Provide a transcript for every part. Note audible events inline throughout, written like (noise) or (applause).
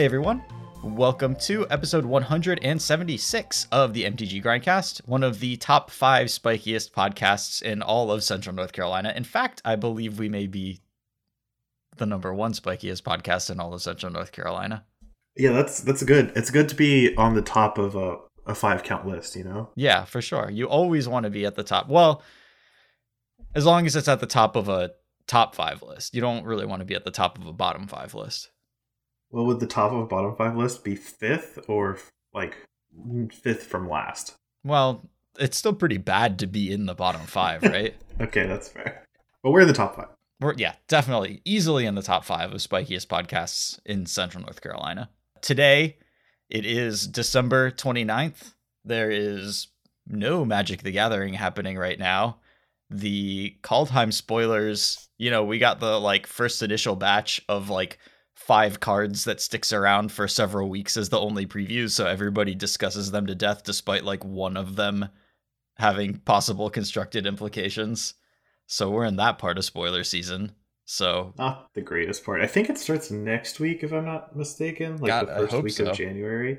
Hey everyone, welcome to episode 176 of the MTG Grindcast, one of the top five spikiest podcasts in all of Central North Carolina. In fact, I believe we may be the number one spikiest podcast in all of Central North Carolina. Yeah, that's that's good. It's good to be on the top of a, a five count list, you know? Yeah, for sure. You always want to be at the top. Well, as long as it's at the top of a top five list. You don't really want to be at the top of a bottom five list. Well, would the top of bottom five list be fifth or like fifth from last? Well, it's still pretty bad to be in the bottom five, (laughs) right? okay, that's fair. But we're in the top five. We're, yeah, definitely easily in the top five of spikiest podcasts in Central North Carolina. Today, it is December 29th. There is no Magic the Gathering happening right now. The Kaldheim spoilers, you know, we got the like first initial batch of like five cards that sticks around for several weeks as the only previews, so everybody discusses them to death despite like one of them having possible constructed implications. So we're in that part of spoiler season. So not the greatest part. I think it starts next week, if I'm not mistaken, like God, the first week so. of January.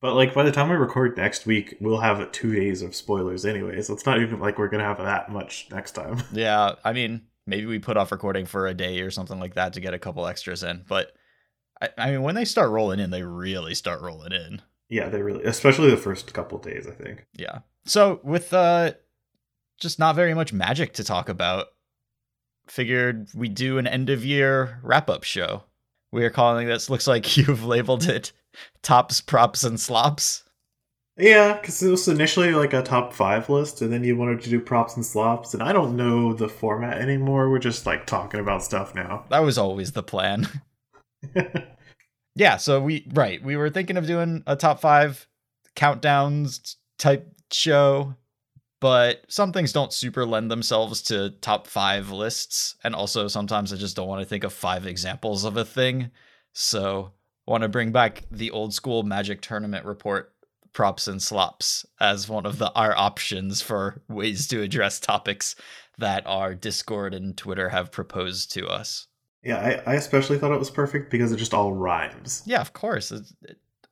But like by the time we record next week, we'll have two days of spoilers anyway. So it's not even like we're gonna have that much next time. (laughs) Yeah, I mean, maybe we put off recording for a day or something like that to get a couple extras in. But I, I mean, when they start rolling in, they really start rolling in. Yeah, they really, especially the first couple days, I think. Yeah. So with uh, just not very much magic to talk about, figured we do an end of year wrap up show. We are calling this. Looks like (laughs) you've labeled it tops, props, and slops. Yeah, because it was initially like a top five list, and then you wanted to do props and slops, and I don't know the format anymore. We're just like talking about stuff now. That was always the plan. (laughs) (laughs) yeah, so we right, we were thinking of doing a top five countdowns type show, but some things don't super lend themselves to top five lists, and also sometimes I just don't want to think of five examples of a thing. So want to bring back the old school Magic tournament report props and slops as one of the our options for ways to address topics that our Discord and Twitter have proposed to us. Yeah, I, I especially thought it was perfect because it just all rhymes. Yeah, of course. It,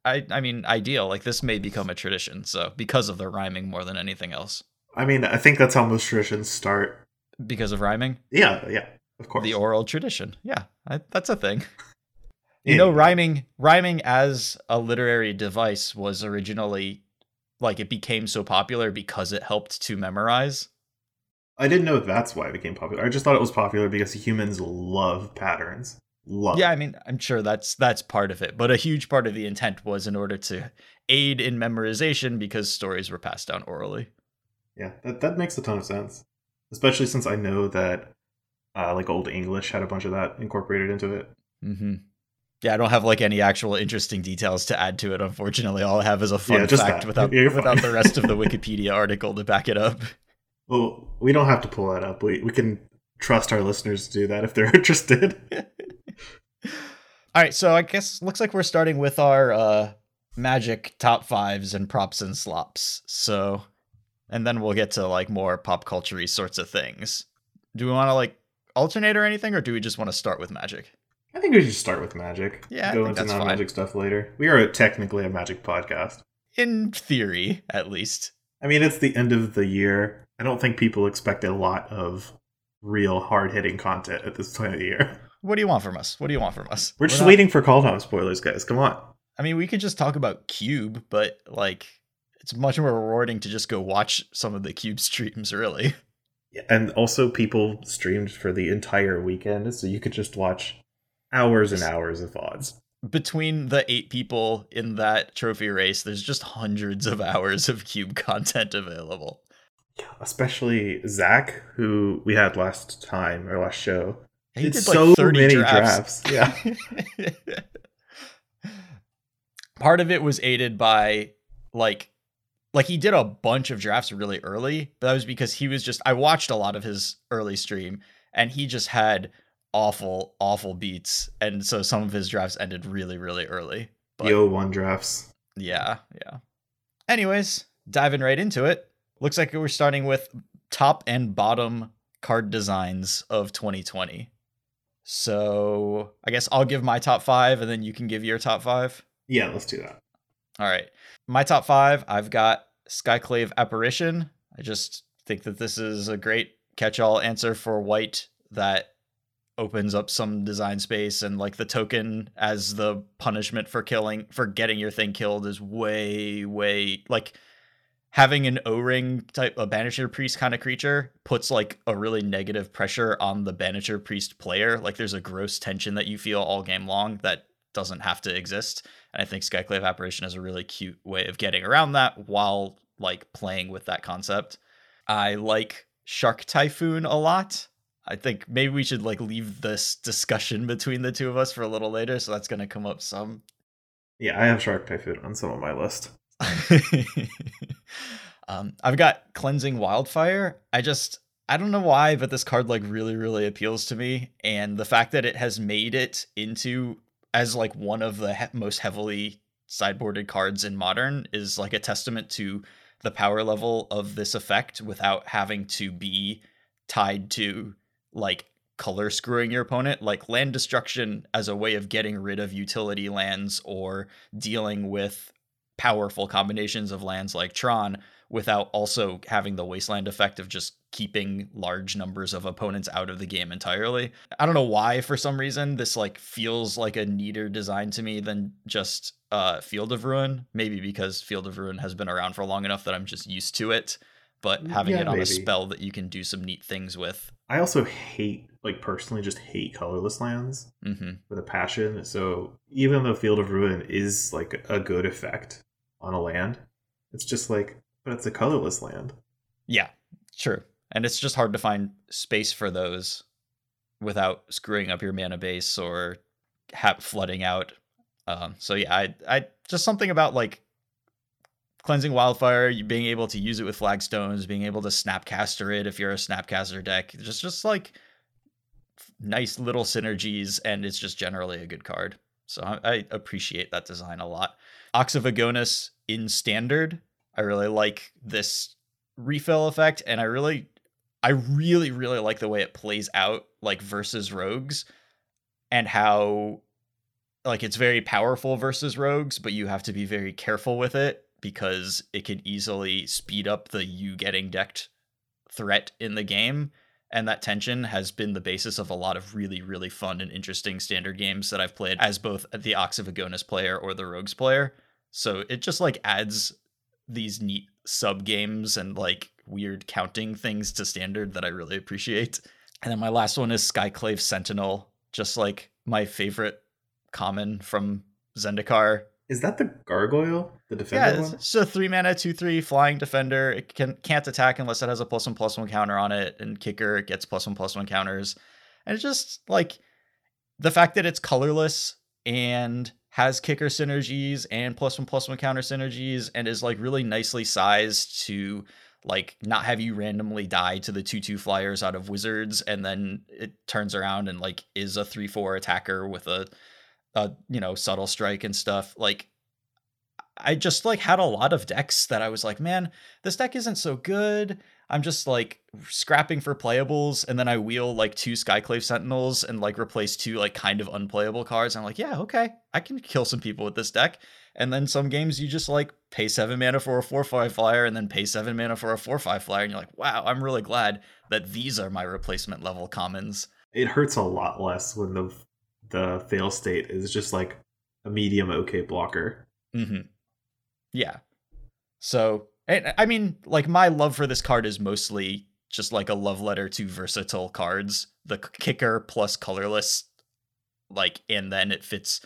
I I mean, ideal. Like this may become a tradition. So because of the rhyming more than anything else. I mean, I think that's how most traditions start. Because of rhyming. Yeah, yeah, of course. The oral tradition. Yeah, I, that's a thing. (laughs) You know, rhyming rhyming as a literary device was originally like it became so popular because it helped to memorize. I didn't know that's why it became popular. I just thought it was popular because humans love patterns. Love. Yeah, I mean, I'm sure that's that's part of it, but a huge part of the intent was in order to aid in memorization because stories were passed down orally. Yeah, that that makes a ton of sense, especially since I know that uh, like Old English had a bunch of that incorporated into it. Mm-hmm. Yeah, I don't have like any actual interesting details to add to it. Unfortunately, all I have is a fun yeah, fact that. without without the rest of the (laughs) Wikipedia article to back it up. Well, we don't have to pull that up. We we can trust our listeners to do that if they're (laughs) interested. all right, so I guess looks like we're starting with our uh, magic top fives and props and slops. So, and then we'll get to like more pop culture sorts of things. Do we want to like alternate or anything, or do we just want to start with magic? I think we should start with magic. Yeah, go into non-magic stuff later. We are technically a magic podcast, in theory, at least. I mean, it's the end of the year. I don't think people expect a lot of real hard-hitting content at this time of the year. What do you want from us? What do you want from us? We're, We're just not... waiting for Kaldheim spoilers, guys. Come on. I mean, we could just talk about Cube, but like, it's much more rewarding to just go watch some of the Cube streams, really. Yeah, and also, people streamed for the entire weekend, so you could just watch hours and hours of VODs. Between the eight people in that trophy race, there's just hundreds of hours of cube content available. Especially Zach, who we had last time or last show. He did, did so many drafts. drafts. Yeah. (laughs) Part of it was aided by like like he did a bunch of drafts really early, but that was because he was just I watched a lot of his early stream and he just had awful, awful beats, and so some of his drafts ended really, really early. But, Yo, one drafts. Yeah, yeah. Anyways, diving right into it. Looks like we're starting with top and bottom card designs of 2020. So I guess I'll give my top five and then you can give your top five. Yeah, let's do that. All right. My top five, I've got Skyclave Apparition. I just think that this is a great catch all answer for white that opens up some design space and like the token as the punishment for killing for getting your thing killed is way way like having an o-ring type a banisher priest kind of creature puts like a really negative pressure on the banisher priest player like there's a gross tension that you feel all game long that doesn't have to exist and i think skyclave apparition is a really cute way of getting around that while like playing with that concept i like shark typhoon a lot I think maybe we should like leave this discussion between the two of us for a little later, so that's gonna come up some. Yeah, I have Shark Typhoon on some of my list. (laughs) um, I've got Cleansing Wildfire. I just I don't know why, but this card like really really appeals to me, and the fact that it has made it into as like one of the he- most heavily sideboarded cards in modern is like a testament to the power level of this effect without having to be tied to like color screwing your opponent, like land destruction as a way of getting rid of utility lands or dealing with powerful combinations of lands like Tron without also having the wasteland effect of just keeping large numbers of opponents out of the game entirely. I don't know why for some reason this like feels like a neater design to me than just uh Field of Ruin, maybe because Field of Ruin has been around for long enough that I'm just used to it but mm, having yeah, it on maybe. a spell that you can do some neat things with. I also hate, like personally, just hate colorless lands mm-hmm. with a passion. So even though Field of Ruin is like a good effect on a land, it's just like, but it's a colorless land. Yeah, true. And it's just hard to find space for those without screwing up your mana base or ha- flooding out. Um, so yeah, I, I just something about like cleansing wildfire, being able to use it with flagstones, being able to snapcaster it if you're a snapcaster deck, just just like nice little synergies, and it's just generally a good card. So I, I appreciate that design a lot. Ox in standard, I really like this refill effect, and I really, I really, really like the way it plays out, like versus rogues, and how like it's very powerful versus rogues, but you have to be very careful with it because it can easily speed up the you getting decked threat in the game. And that tension has been the basis of a lot of really, really fun and interesting standard games that I've played as both the Ox of Agonas player or the Rogues player. So it just like adds these neat sub games and like weird counting things to standard that I really appreciate. And then my last one is Skyclave Sentinel, just like my favorite common from Zendikar. Is that the gargoyle? The defender yeah, it's, it's a three mana, two three flying defender. It can can't attack unless it has a plus one plus one counter on it, and kicker it gets plus one plus one counters. And it's just like the fact that it's colorless and has kicker synergies and plus one plus one counter synergies and is like really nicely sized to like not have you randomly die to the 2-2 flyers out of wizards and then it turns around and like is a 3-4 attacker with a uh, you know, subtle strike and stuff. Like I just like had a lot of decks that I was like, man, this deck isn't so good. I'm just like scrapping for playables, and then I wheel like two Skyclave Sentinels and like replace two like kind of unplayable cards. I'm like, yeah, okay, I can kill some people with this deck. And then some games you just like pay seven mana for a four five flyer, and then pay seven mana for a four five flyer, and you're like, wow, I'm really glad that these are my replacement level commons. It hurts a lot less when the the fail state is just like a medium okay blocker. Mm-hmm. Yeah. So I mean, like my love for this card is mostly just like a love letter to versatile cards. The kicker plus colorless, like, and then it fits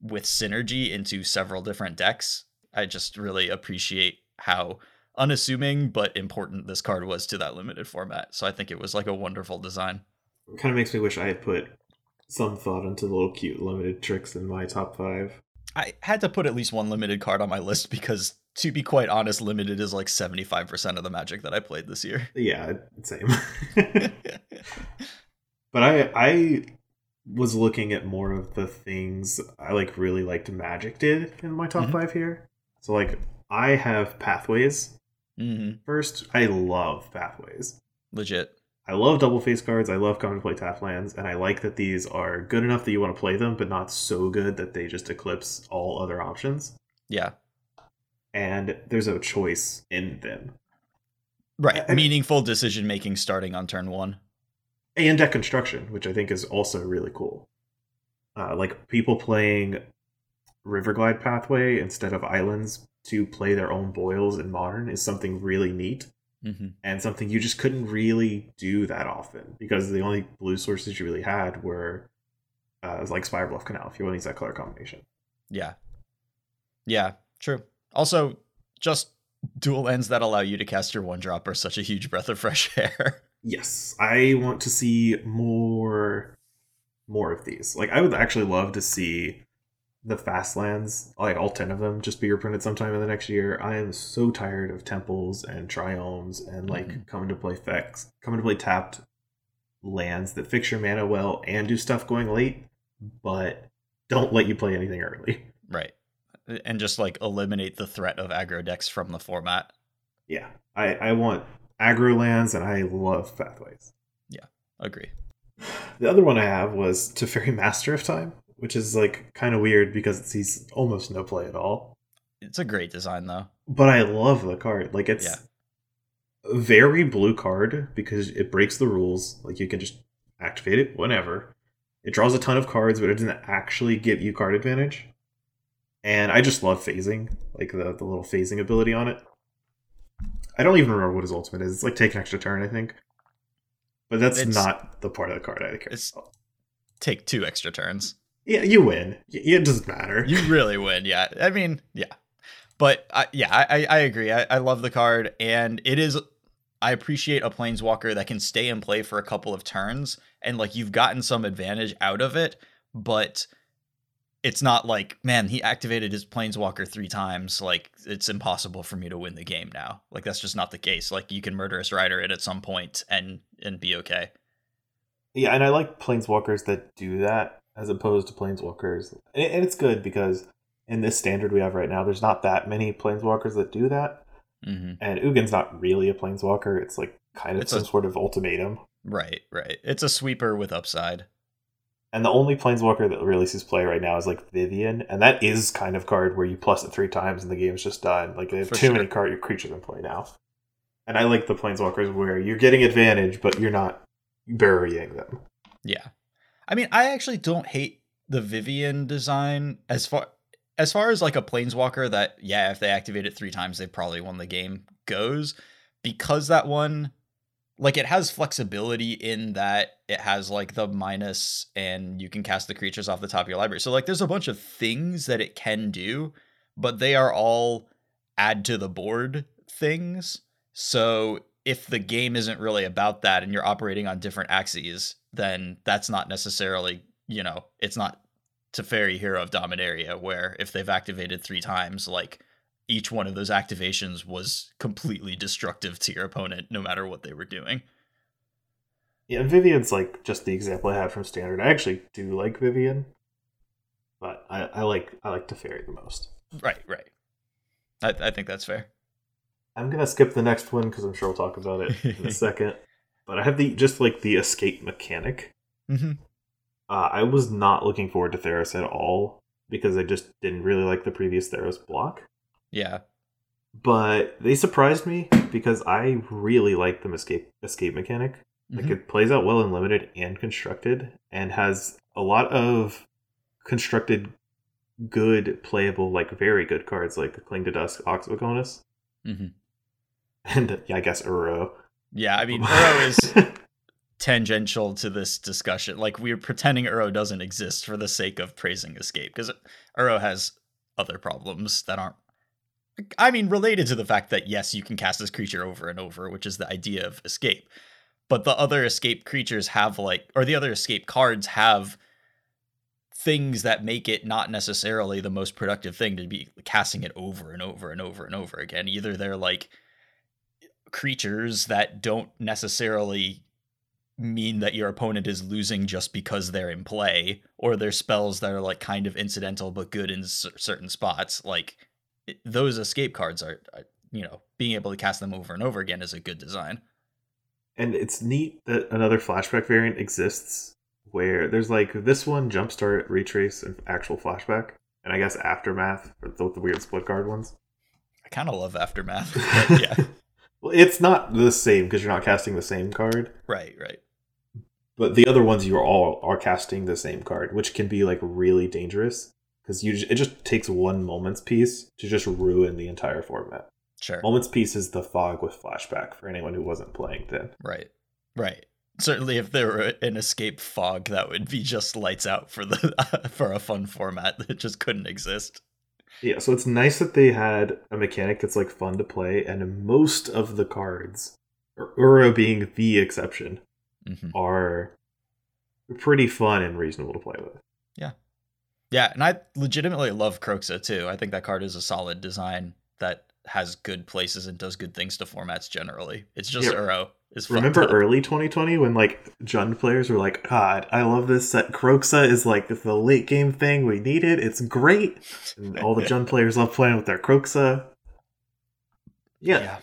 with synergy into several different decks. I just really appreciate how unassuming but important this card was to that limited format. So I think it was like a wonderful design. It kind of makes me wish I had put some thought into the little cute limited tricks in my top five. I had to put at least one limited card on my list because, to be quite honest, limited is like 75% of the magic that I played this year. (laughs) Yeah, same. but I I was looking at more of the things I like really liked Magic did in my top mm-hmm. five here. So like I have Pathways. Mm-hmm. First, I love Pathways. Legit. I love double face cards. I love to play tap lands, and I like that these are good enough that you want to play them, but not so good that they just eclipse all other options. Yeah. And there's a choice in them. Right. I, Meaningful decision making starting on turn one. And deck construction, which I think is also really cool. Uh, like people playing Riverglide Pathway instead of islands to play their own boils in modern is something really neat mm-hmm. and something you just couldn't really do that often because the only blue sources you really had were uh, like Spirebluff Canal if you want to use that color combination. Yeah. Yeah, true. Also, just dual lands that allow you to cast your one drop are such a huge breath of fresh (laughs) air. yes, I want to see more more of these. Like I would actually love to see the fast lands, like all 10 of them, just be reprinted sometime in the next year. I am so tired of temples and triomes and like mm-hmm. coming to play fex, coming to play tapped lands that fix your mana well and do stuff going late, but don't let you play anything early. Right. And just like eliminate the threat of aggro decks from the format. Yeah. I, I want aggro lands and I love pathways. Yeah, agree. The other one I have was Teferi Master of Time which is like kind of weird because it sees almost no play at all. It's a great design though. But I love the card. Like it's yeah. a very blue card because it breaks the rules. Like you can just activate it whenever. It draws a ton of cards, but it doesn't actually give you card advantage. And I just love phasing, like the, the little phasing ability on it. I don't even remember what his ultimate is. It's like take an extra turn, I think. But that's it's, not the part of the card I care about. Take two extra turns yeah, you win. It doesn't matter. You really win. Yeah. I mean, yeah. But uh, yeah, I, I agree. I, I love the card, and it is. I appreciate a planeswalker that can stay in play for a couple of turns, and like you've gotten some advantage out of it, but it's not like, man, he activated his planeswalker three times. Like it's impossible for me to win the game now. Like that's just not the case. Like you can murderous rider it at some point and and be okay. Yeah, and I like planeswalkers that do that as opposed to planeswalkers. And it's good because in this standard we have right now, there's not that many planeswalkers that do that. Mm-hmm. And Ugin's not really a planeswalker. It's like kind of it's some a, sort of ultimatum. Right, right. It's a sweeper with upside. And the only planeswalker that really sees play right now is like Vivien, and that is kind of card where you plus it three times and the game's just done. Like they have For too sure. many card creatures in play now. And I like the planeswalkers where you're getting advantage, but you're not burying them. Yeah. I mean, I actually don't hate the Vivien design as far as far as like a planeswalker that yeah, if they activate it three times, they probably won the game goes. Because that one like it has flexibility in that it has like the minus and you can cast the creatures off the top of your library. So like there's a bunch of things that it can do, but they are all add to the board things. So if the game isn't really about that and you're operating on different axes, then that's not necessarily, you know, it's not Teferi Hero of Dominaria, where if they've activated three times, like each one of those activations was completely destructive to your opponent, no matter what they were doing. Yeah, Vivien's like just the example I had from Standard. I actually do like Vivian, but I, I like I like Teferi the most. Right, right. I, I think that's fair. I'm gonna skip the next one because I'm sure we'll talk about it in a (laughs) second. But I have the just like the escape mechanic. Mm-hmm. Uh, I was not looking forward to Theros at all because I just didn't really like the previous Theros block. Yeah. But they surprised me because I really like the escape escape mechanic. Mm-hmm. Like it plays out well in limited and constructed, and has a lot of constructed good playable, like very good cards like Cling to Dusk, Ox of Agonas. Mm-hmm. And yeah, I guess Uro. Yeah, I mean, (laughs) Uro is tangential to this discussion. Like we're pretending Uro doesn't exist for the sake of praising Escape because Uro has other problems that aren't. I mean, related to the fact that yes, you can cast this creature over and over, which is the idea of Escape. But the other Escape creatures have like, or the other Escape cards have things that make it not necessarily the most productive thing to be casting it over and over and over and over again. Either they're like creatures that don't necessarily mean that your opponent is losing just because they're in play or they're spells that are like kind of incidental but good in c- certain spots like it, those escape cards are, are, you know being able to cast them over and over again is a good design And it's neat that another flashback variant exists where there's like this one jumpstart, retrace, and actual flashback, and I guess aftermath, the, the weird split card ones. I kind of love aftermath. (laughs) yeah. Well, it's not the same because you're not casting the same card. Right, right. But the other ones you are all are casting the same card, which can be like really dangerous because you it just takes one moments piece to just ruin the entire format. Sure. Moment's Peace is the fog with flashback for anyone who wasn't playing then. Right. Right. Certainly, if there were an escape fog, that would be just lights out for the (laughs) for a fun format that just couldn't exist. Yeah, so it's nice that they had a mechanic that's like fun to play, and most of the cards, Uro being the exception, mm-hmm. are pretty fun and reasonable to play with. Yeah, yeah, and I legitimately love Kroxa too. I think that card is a solid design that has good places and does good things to formats generally. It's just yeah. Uro. Remember up. early 2020 when like Jund players were like, God, I love this set. Kroxa is like the late game thing we needed. It's great. And all the (laughs) Jund players love playing with their Kroxa. Yeah. yeah.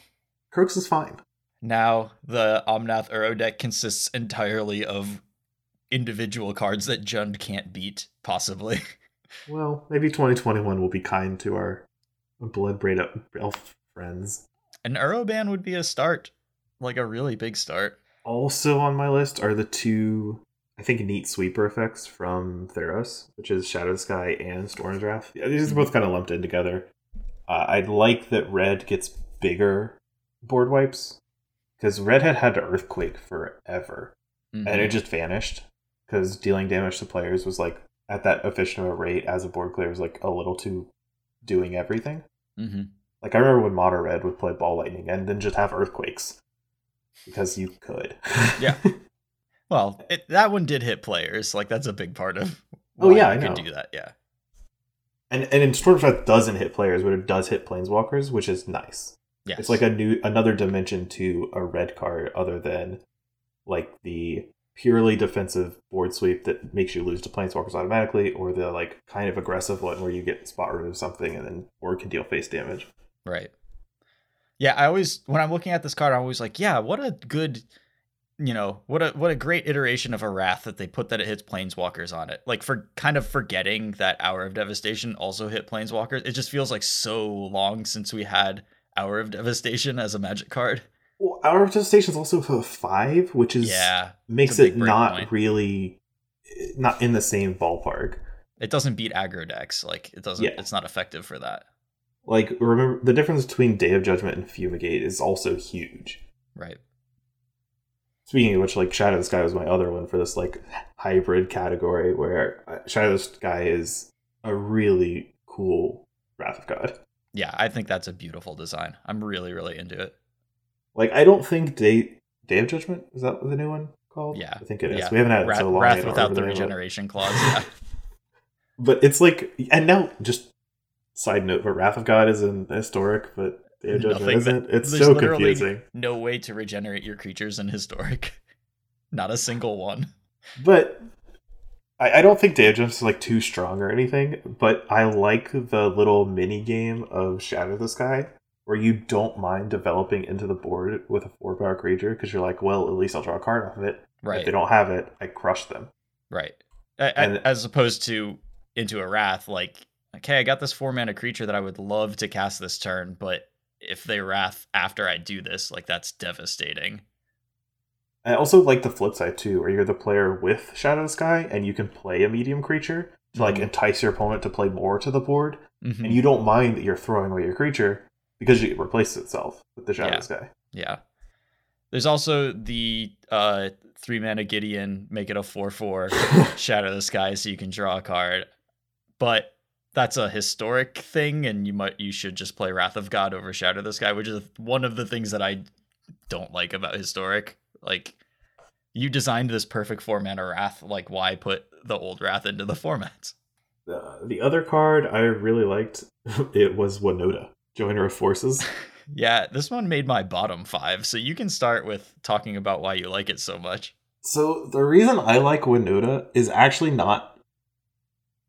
Kroxa's fine. Now the Omnath Uro deck consists entirely of individual cards that Jund can't beat, possibly. (laughs) Well, maybe 2021 will be kind to our Bloodbraid elf friends. An Uro ban would be a start, like a really big start. Also on my list are the two, I think, neat sweeper effects from Theros, which is Shatter Sky and Storm's Wrath. Yeah, these are both kind of lumped in together. Uh, I'd like that Red gets bigger board wipes because Red had had Earthquake forever, mm-hmm. and it just vanished because dealing damage to players was like at that efficient of a rate as a board clear was like a little too doing everything. Mm-hmm. Like I remember when Mono Red would play Ball Lightning and then just have earthquakes because you could. (laughs) yeah. (laughs) Well, it, that one did hit players. Like that's a big part of. oh yeah, I know. do that. Yeah. And and in Storm's Wrath doesn't hit players, but it does hit planeswalkers, which is nice. Yeah. It's like a new another dimension to a red card other than like the purely defensive board sweep that makes you lose to planeswalkers automatically, or the like kind of aggressive one where you get spot remove something and then or can deal face damage. Right. Yeah, I always when I'm looking at this card, I'm always like, yeah, what a good you know, what a what a great iteration of a wrath that they put that it hits planeswalkers on it. Like for kind of forgetting that Hour of Devastation also hit planeswalkers. It just feels like so long since we had Hour of Devastation as a magic card. Well, Hour of Devastation is also a five, which is yeah makes it not point. really not in the same ballpark. It doesn't beat aggro decks. Like it doesn't. Yeah. It's not effective for that. Like remember the difference between Day of Judgment and Fumigate is also huge. Right. Speaking of which, like Shadow of the Sky was my other one for this like hybrid category where uh, Shadow of the Sky is a really cool Wrath of God. Yeah, I think that's a beautiful design. I'm really, really into it. Like I don't think Day Day of Judgment is that the new one called? Yeah, I think it is. Yeah. We haven't had it Wrath, so long. Wrath without the regeneration clause. Yeah. (laughs) but it's like, and now just side note, but Wrath of God is in historic, but Day of Judgment Nothing isn't. it's so confusing. No way to regenerate your creatures in historic. (laughs) Not a single one. But I, I don't think Day of Judgment is like too strong or anything. But I like the little mini game of Shadow of the Sky where you don't mind developing into the board with a four power creature because you're like, well, at least I'll draw a card off of it. Right. If they don't have it, I crush them. Right. And, As opposed to into a wrath, like, okay, I got this four mana creature that I would love to cast this turn, but if they wrath after I do this, like that's devastating. I also like the flip side too, where you're the player with Shatter Sky and you can play a medium creature to like mm-hmm. entice your opponent to play more to the board, mm-hmm. and you don't mind that you're throwing away your creature because it replaces itself with the Shadow yeah. Sky. Yeah. There's also the uh, three mana Gideon, make it a four four (laughs) Shatter the Sky, so you can draw a card. But that's a historic thing, and you might you should just play Wrath of God over Shatter the Sky, which is one of the things that I don't like about historic. Like you designed this perfect four mana Wrath, like why put the old Wrath into the (laughs) format? Uh, the other card I really liked (laughs) it was Winota joiner of forces. (laughs) yeah, this one made my bottom five, so you can start with talking about why you like it so much. So the reason I like Winota is actually not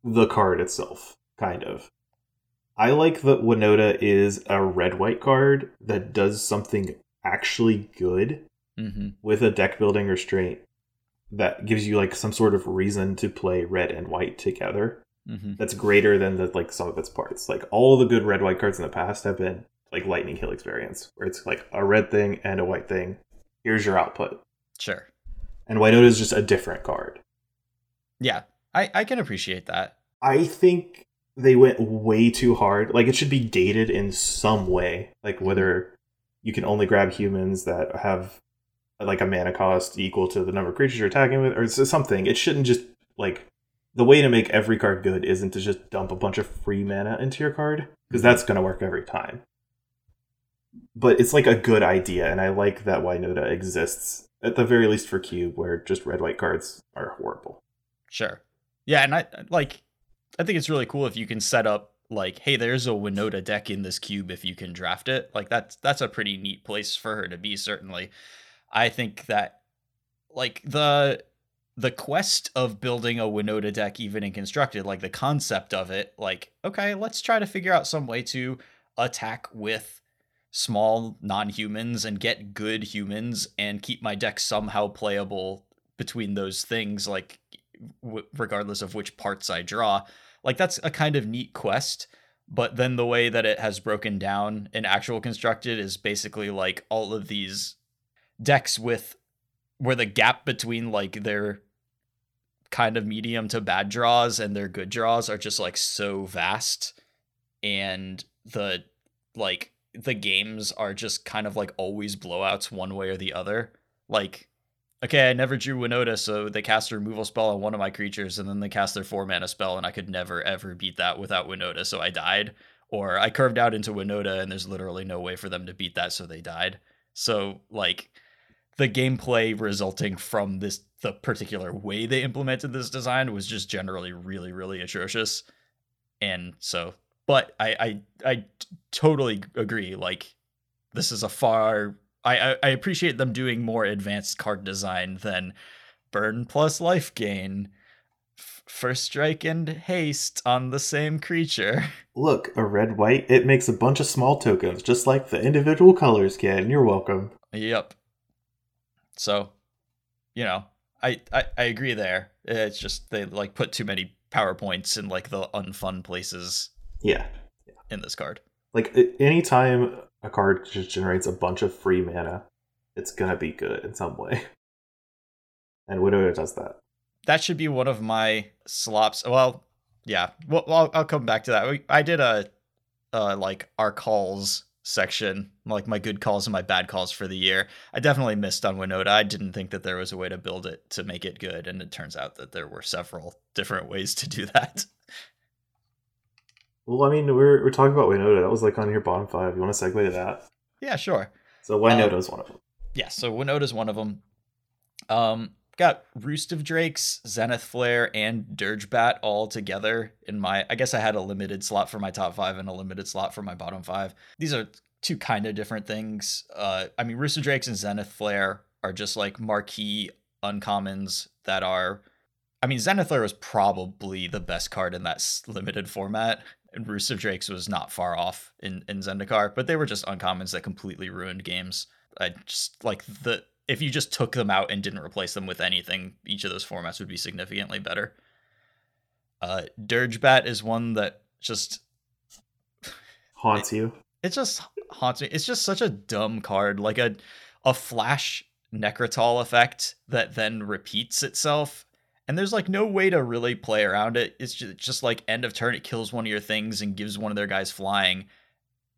the card itself, kind of. I like that Winota is a red white card that does something actually good mm-hmm. with a deck building restraint that gives you like some sort of reason to play red and white together. Mm-hmm. That's greater than the like some of its parts. Like all the good red white cards in the past have been like Lightning Helix experience, where it's like a red thing and a white thing. Here's your output. Sure. And Winota is just a different card. Yeah, I I can appreciate that. I think they went way too hard. Like it should be gated in some way, like whether you can only grab humans that have like a mana cost equal to the number of creatures you're attacking with, or something. It shouldn't just like the way to make every card good isn't to just dump a bunch of free mana into your card because that's going to work every time. But it's like a good idea, and I like that Winota exists at the very least for cube, where just red white cards are horrible. Sure. Yeah, and I like I think it's really cool if you can set up like, hey, there's a Winota deck in this cube if you can draft it. Like that's that's a pretty neat place for her to be, certainly. I think that like the the quest of building a Winota deck even in constructed, like the concept of it, like, okay, let's try to figure out some way to attack with small non-humans and get good humans and keep my deck somehow playable between those things like w- regardless of which parts I draw like that's a kind of neat quest, but then the way that it has broken down in actual constructed is basically like all of these decks with where the gap between like their kind of medium to bad draws and their good draws are just like so vast and the like the games are just kind of like always blowouts one way or the other. Like okay, I never drew Winota, so they cast a removal spell on one of my creatures, and then they cast their four mana spell, and I could never ever beat that without Winota, so I died. Or I curved out into Winota, and there's literally no way for them to beat that, so they died. So like the gameplay resulting from this the particular way they implemented this design was just generally really really atrocious and so but i i i totally agree like this is a far I, I appreciate them doing more advanced card design than burn plus life gain, f- first strike and haste on the same creature. (laughs) Look, a red white, it makes a bunch of small tokens, just like the individual colors can. You're welcome. Yep. So, you know, I, I, I agree there. It's just they like put too many powerpoints in like the unfun places. Yeah. In this card. Like anytime a card just generates a bunch of free mana, it's gonna be good in some way. (laughs) And Widow does that. That should be one of my slops. Well, yeah. Well, I'll, I'll come back to that. I did a, uh, like our calls section, like my good calls and my bad calls for the year. I definitely missed on Winota. I didn't think that there was a way to build it to make it good, and it turns out that there were several different ways to do that. (laughs) Well, I mean, we're we're talking about Winota. That was like on your bottom five. You want to segue to that? Yeah, sure. So Winota um, is one of them. Yeah, so Winota is one of them. Um, got Roost of Drakes, Zenith Flare, and Dirgebat all together in my. I guess I had a limited slot for my top five and a limited slot for my bottom five. These are two kind of different things. Uh, I mean, Roost of Drakes and Zenith Flare are just like marquee uncommons that are. I mean, Zenith Flare was probably the best card in that limited format and Roost of Drakes was not far off in in Zendikar, but they were just uncommons that completely ruined games. I just like the if you just took them out and didn't replace them with anything, each of those formats would be significantly better. Uh, Dirgebat is one that just (laughs) haunts it, you. It just haunts me. It's just such a dumb card, like a a flash Nekrataal effect that then repeats itself and there's like no way to really play around it. It's just, just like end of turn, it kills one of your things and gives one of their guys flying.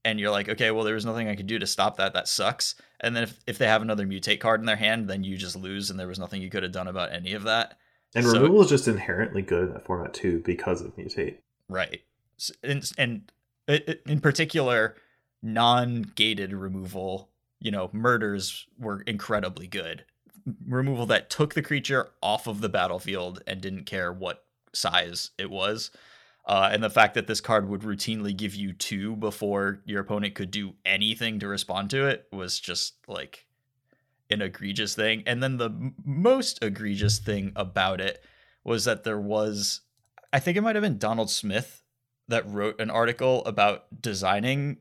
And you're like, okay, well, there was nothing I could do to stop that. That sucks. And then if, if they have another mutate card in their hand, then you just lose, and there was nothing you could have done about any of that. And so, removal is just inherently good in that format too because of mutate. Right. And, and in particular, non-gated removal, you know, murders were incredibly good removal that took the creature off of the battlefield and didn't care what size it was. Uh, and the fact that this card would routinely give you two before your opponent could do anything to respond to it was just like an egregious thing. And then the m- most egregious thing about it was that there was, I think it might have been Donald Smith that wrote an article about designing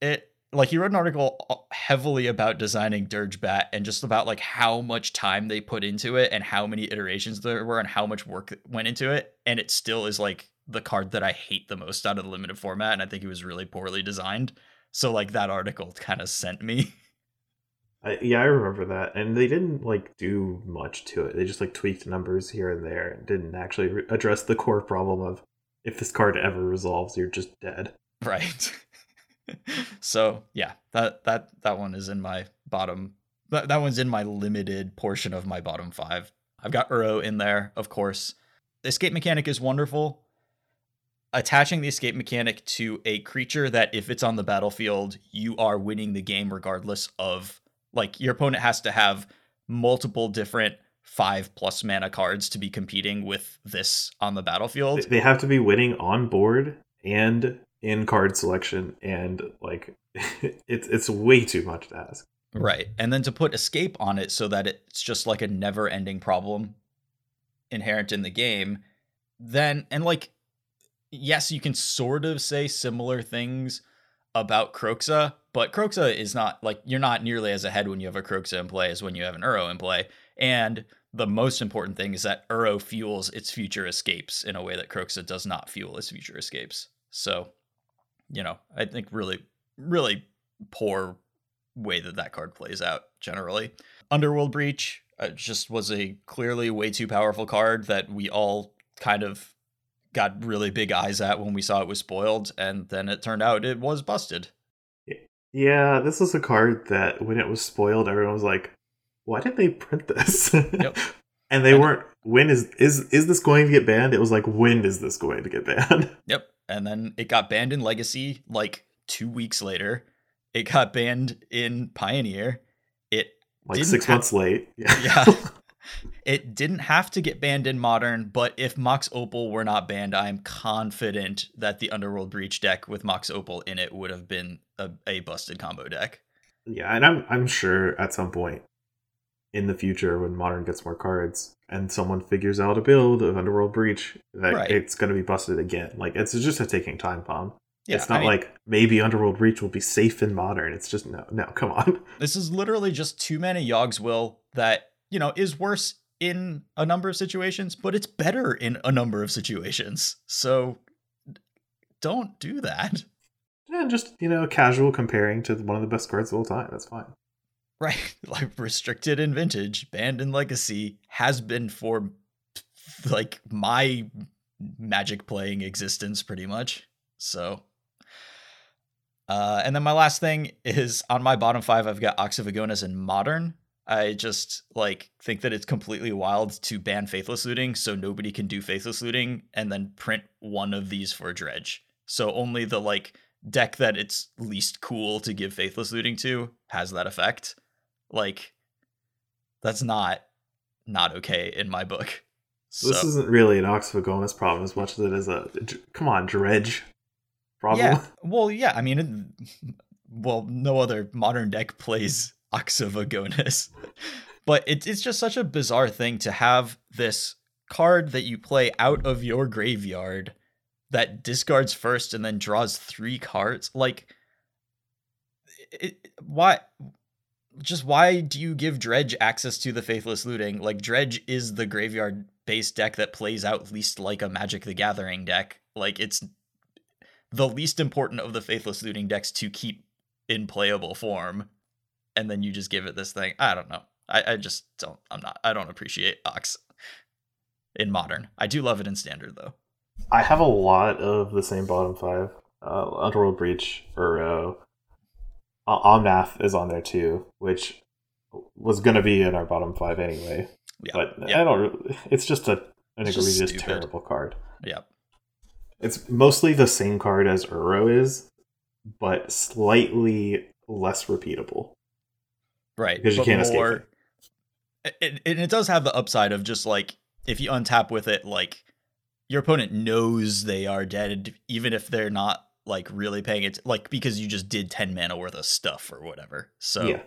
it like he wrote an article uh, heavily about designing Dirge Bat and just about like how much time they put into it and how many iterations there were and how much work went into it. And it still is like the card that I hate the most out of the limited format. And I think it was really poorly designed. So like that article kind of sent me. (laughs) I, yeah, I remember that, and they didn't like do much to it. They just like tweaked numbers here and there, and didn't actually re- address the core problem of if this card ever resolves, you're just dead. Right. (laughs) (laughs) so yeah, that that that one is in my bottom. That that one's in my limited portion of my bottom five. I've got Uro in there, of course. The escape mechanic is wonderful. Attaching the escape mechanic to a creature that, if it's on the battlefield, you are winning the game regardless of like your opponent has to have multiple different five plus mana cards to be competing with this on the battlefield. They have to be winning on board and in card selection and like (laughs) it's it's way too much to ask. Right. And then to put escape on it so that it's just like a never ending problem inherent in the game, then and like yes, you can sort of say similar things about Kroxa, but Kroxa is not like you're not nearly as ahead when you have a Kroxa in play as when you have an Uro in play. And the most important thing is that Uro fuels its future escapes in a way that Kroxa does not fuel its future escapes. So you know, I think really, really poor way that that card plays out generally. Underworld Breach uh, just was a clearly way too powerful card that we all kind of got really big eyes at when we saw it was spoiled, and then it turned out it was busted. Yeah, this was a card that when it was spoiled, everyone was like, "Why did they print this?" Yep. (laughs) and they and weren't. When is is is this going to get banned? It was like, when is this going to get banned? Yep and then it got banned in Legacy like two weeks later. It got banned in Pioneer. It like six months late. (laughs) Yeah. yeah. it didn't have to get banned in Modern, but if Mox Opal were not banned, I'm confident that the Underworld Breach deck with Mox Opal in it would have been a, a busted combo deck. Yeah, and I'm I'm sure at some point in the future when modern gets more cards and someone figures out a build of underworld breach that right. it's going to be busted again. Like it's just a taking time bomb. Yeah, it's not I mean, like maybe underworld breach will be safe in modern. It's just no no come on. (laughs) This is literally just too many yog's will that you know is worse in a number of situations but it's better in a number of situations. So don't do that. And just you know casual comparing to one of the best cards of all time. That's fine right? (laughs) Like restricted in vintage banned in legacy has been for (laughs) like my magic playing existence pretty much. So uh and then my last thing is on my bottom five i've got Ox of Agonas in modern. I just like think that it's completely wild to ban faithless looting so nobody can do faithless looting and then print one of these for dredge. So only the like deck that it's least cool to give faithless looting to has that effect like that's not not okay in my book. So. This isn't really an Ox problem as much as it is a come on dredge problem. Yeah, (laughs) well, yeah. I mean, it, well, no other modern deck plays Ox but it, it's just such a bizarre thing to have this card that you play out of your graveyard that discards first and then draws three cards. Like, it, why? Just why do you give Dredge access to the Faithless Looting? Like Dredge is the graveyard based deck that plays out least like a Magic the Gathering deck. Like it's the least important of the Faithless Looting decks to keep in playable form. And then you just give it this thing. I don't know. I, I just don't I'm not I don't appreciate Ox in modern. I do love it in standard though. I have a lot of the same bottom five. Uh, Underworld Breach, Uro, Omnath is on there too, which was going to be in our bottom five anyway. Yeah. But yeah. I don't. It's just a an it's egregious, terrible card. Yeah. It's mostly the same card as Uro is, but slightly less repeatable. Right. Because you can't more, escape it. It, it. It does have the upside of just like if you untap with it, like your opponent knows they are dead, even if they're not like really paying it like because you just did 10 mana worth of stuff or whatever. So yeah.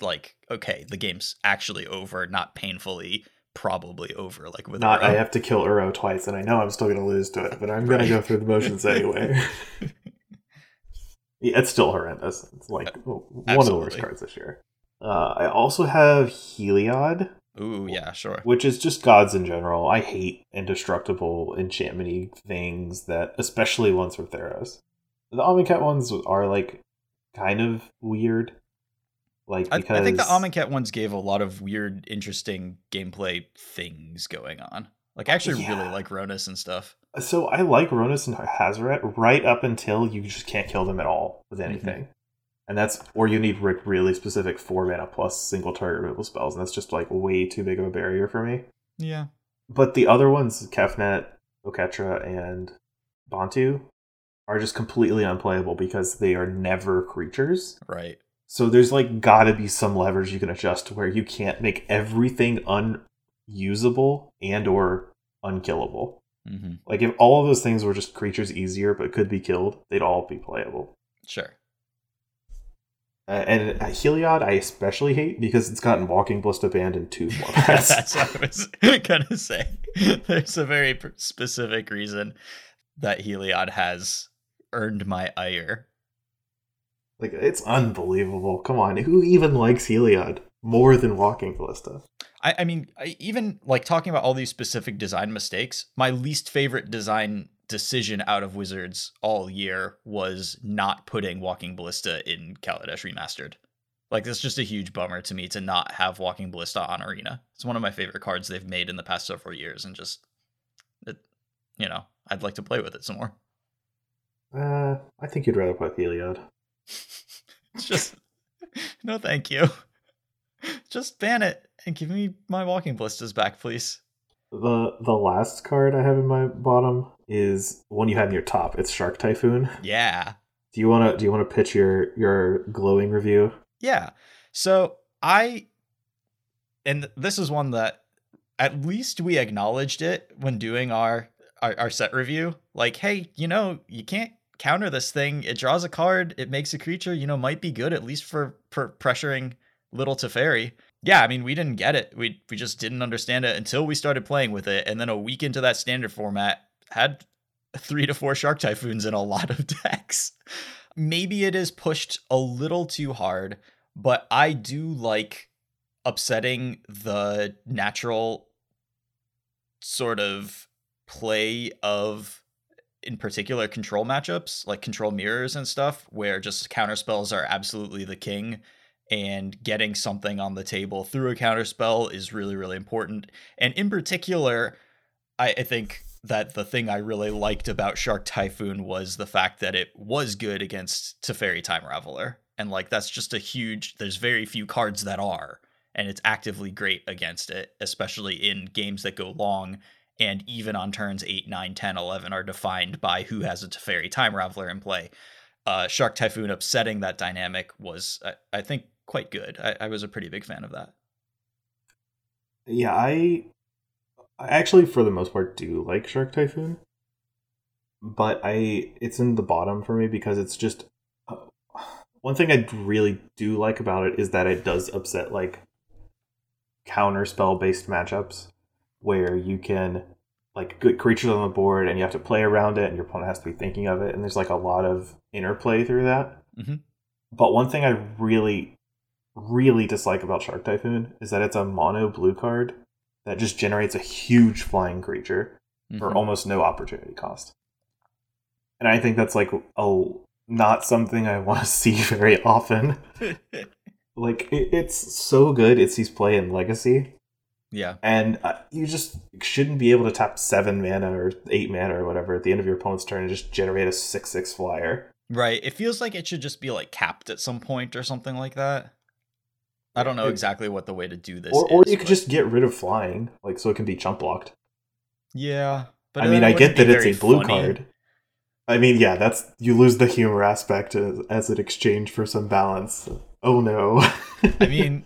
like okay, the game's actually over, not painfully probably over like with not Uro. I have to kill Uro twice and I know I'm still going to lose to it, but I'm going to go through the motions anyway. (laughs) Yeah, it's still horrendous. It's like uh, one of the worst cards this year. Uh, I also have Heliod. Ooh, yeah, sure. Which is just gods in general. I hate indestructible enchantment things that, especially ones from Theros. The Amonkhet ones are like kind of weird. Like because I, I think the Amonkhet ones gave a lot of weird, interesting gameplay things going on. Like I actually yeah. really like Rhonas and stuff. So I like Rhonas and Hazoret right up until you just can't kill them at all with mm-hmm. anything. Mm-hmm. And that's or you need really specific four mana plus single target removal spells, and that's just like way too big of a barrier for me. Yeah. But the other ones, Kefnet, Oketra, and Bontu, are just completely unplayable because they are never creatures. Right. So there's like gotta be some levers you can adjust to where you can't make everything unusable and or unkillable. Mm-hmm. Like if all of those things were just creatures easier but could be killed, they'd all be playable. Sure. Uh, and Heliod, I especially hate because it's gotten Walking Ballista banned in two (laughs) formats. That's what I was (laughs) gonna say. There's a very specific reason that Heliod has earned my ire. Like it's unbelievable. Come on, who even likes Heliod more than Walking Ballista? I, I mean, I, even like talking about all these specific design mistakes, my least favorite design decision out of Wizards all year was not putting Walking Ballista in Kaladesh Remastered. Like, that's just a huge bummer to me to not have Walking Ballista on Arena. It's one of my favorite cards they've made in the past several years, and just, it, you know, I'd like to play with it some more. Uh, I think you'd rather play Heliod. it's (laughs) just, (laughs) no, thank you. (laughs) Just ban it and give me my Walking Ballistas back, please. The the last card I have in my bottom is one you had in your top. It's Shark Typhoon. Yeah. Do you wanna do you wanna pitch your your glowing review? Yeah. So I and this is one that at least we acknowledged it when doing our, our our, set review. Like, hey, you know, you can't counter this thing. It draws a card, it makes a creature, you know, might be good at least for, for pressuring little Teferi yeah, I mean, we didn't get it. We we just didn't understand it until we started playing with it, and then a week into that standard format, had three to four Shark Typhoons in a lot of (laughs) decks. Maybe it is pushed a little too hard, but I do like upsetting the natural sort of play of in particular control matchups like control mirrors and stuff where just counter spells are absolutely the king and getting something on the table through a counterspell is really, really important. And in particular, I, I think that the thing I really liked about Shark Typhoon was the fact that it was good against Teferi Time Raveler. And like that's just a huge there's very few cards that are. And it's actively great against it, especially in games that go long and even on turns 8, 9, 10, 11 are defined by who has a Teferi Time Raveler in play. Uh, Shark Typhoon upsetting that dynamic was, I, I think, quite good. I, I was a pretty big fan of that. Yeah, I I actually for the most part do like Shark Typhoon, but I it's in the bottom for me because it's just uh, one thing I really do like about it is that it does upset like counter spell based matchups where you can like good creatures on the board and you have to play around it and your opponent has to be thinking of it and there's like a lot of interplay through that. Mm-hmm. But one thing I really really dislike about Shark Typhoon is that it's a mono blue card that just generates a huge flying creature mm-hmm. for almost no opportunity cost. And I think that's like a not something I want to (laughs) see very often. (laughs) like it, it's so good. It sees play in Legacy. Yeah, and uh, you just shouldn't be able to tap seven mana or eight mana or whatever at the end of your opponent's turn and just generate a six six flyer. Right. It feels like it should just be like capped at some point or something like that. I don't know exactly what the way to do this or, or you could just get rid of flying, like so it can be chump blocked. Yeah, but I mean, I get that it's a blue funny. card. I mean, yeah, that's you lose the humor aspect as, as an exchange for some balance. Oh no. I (laughs) mean,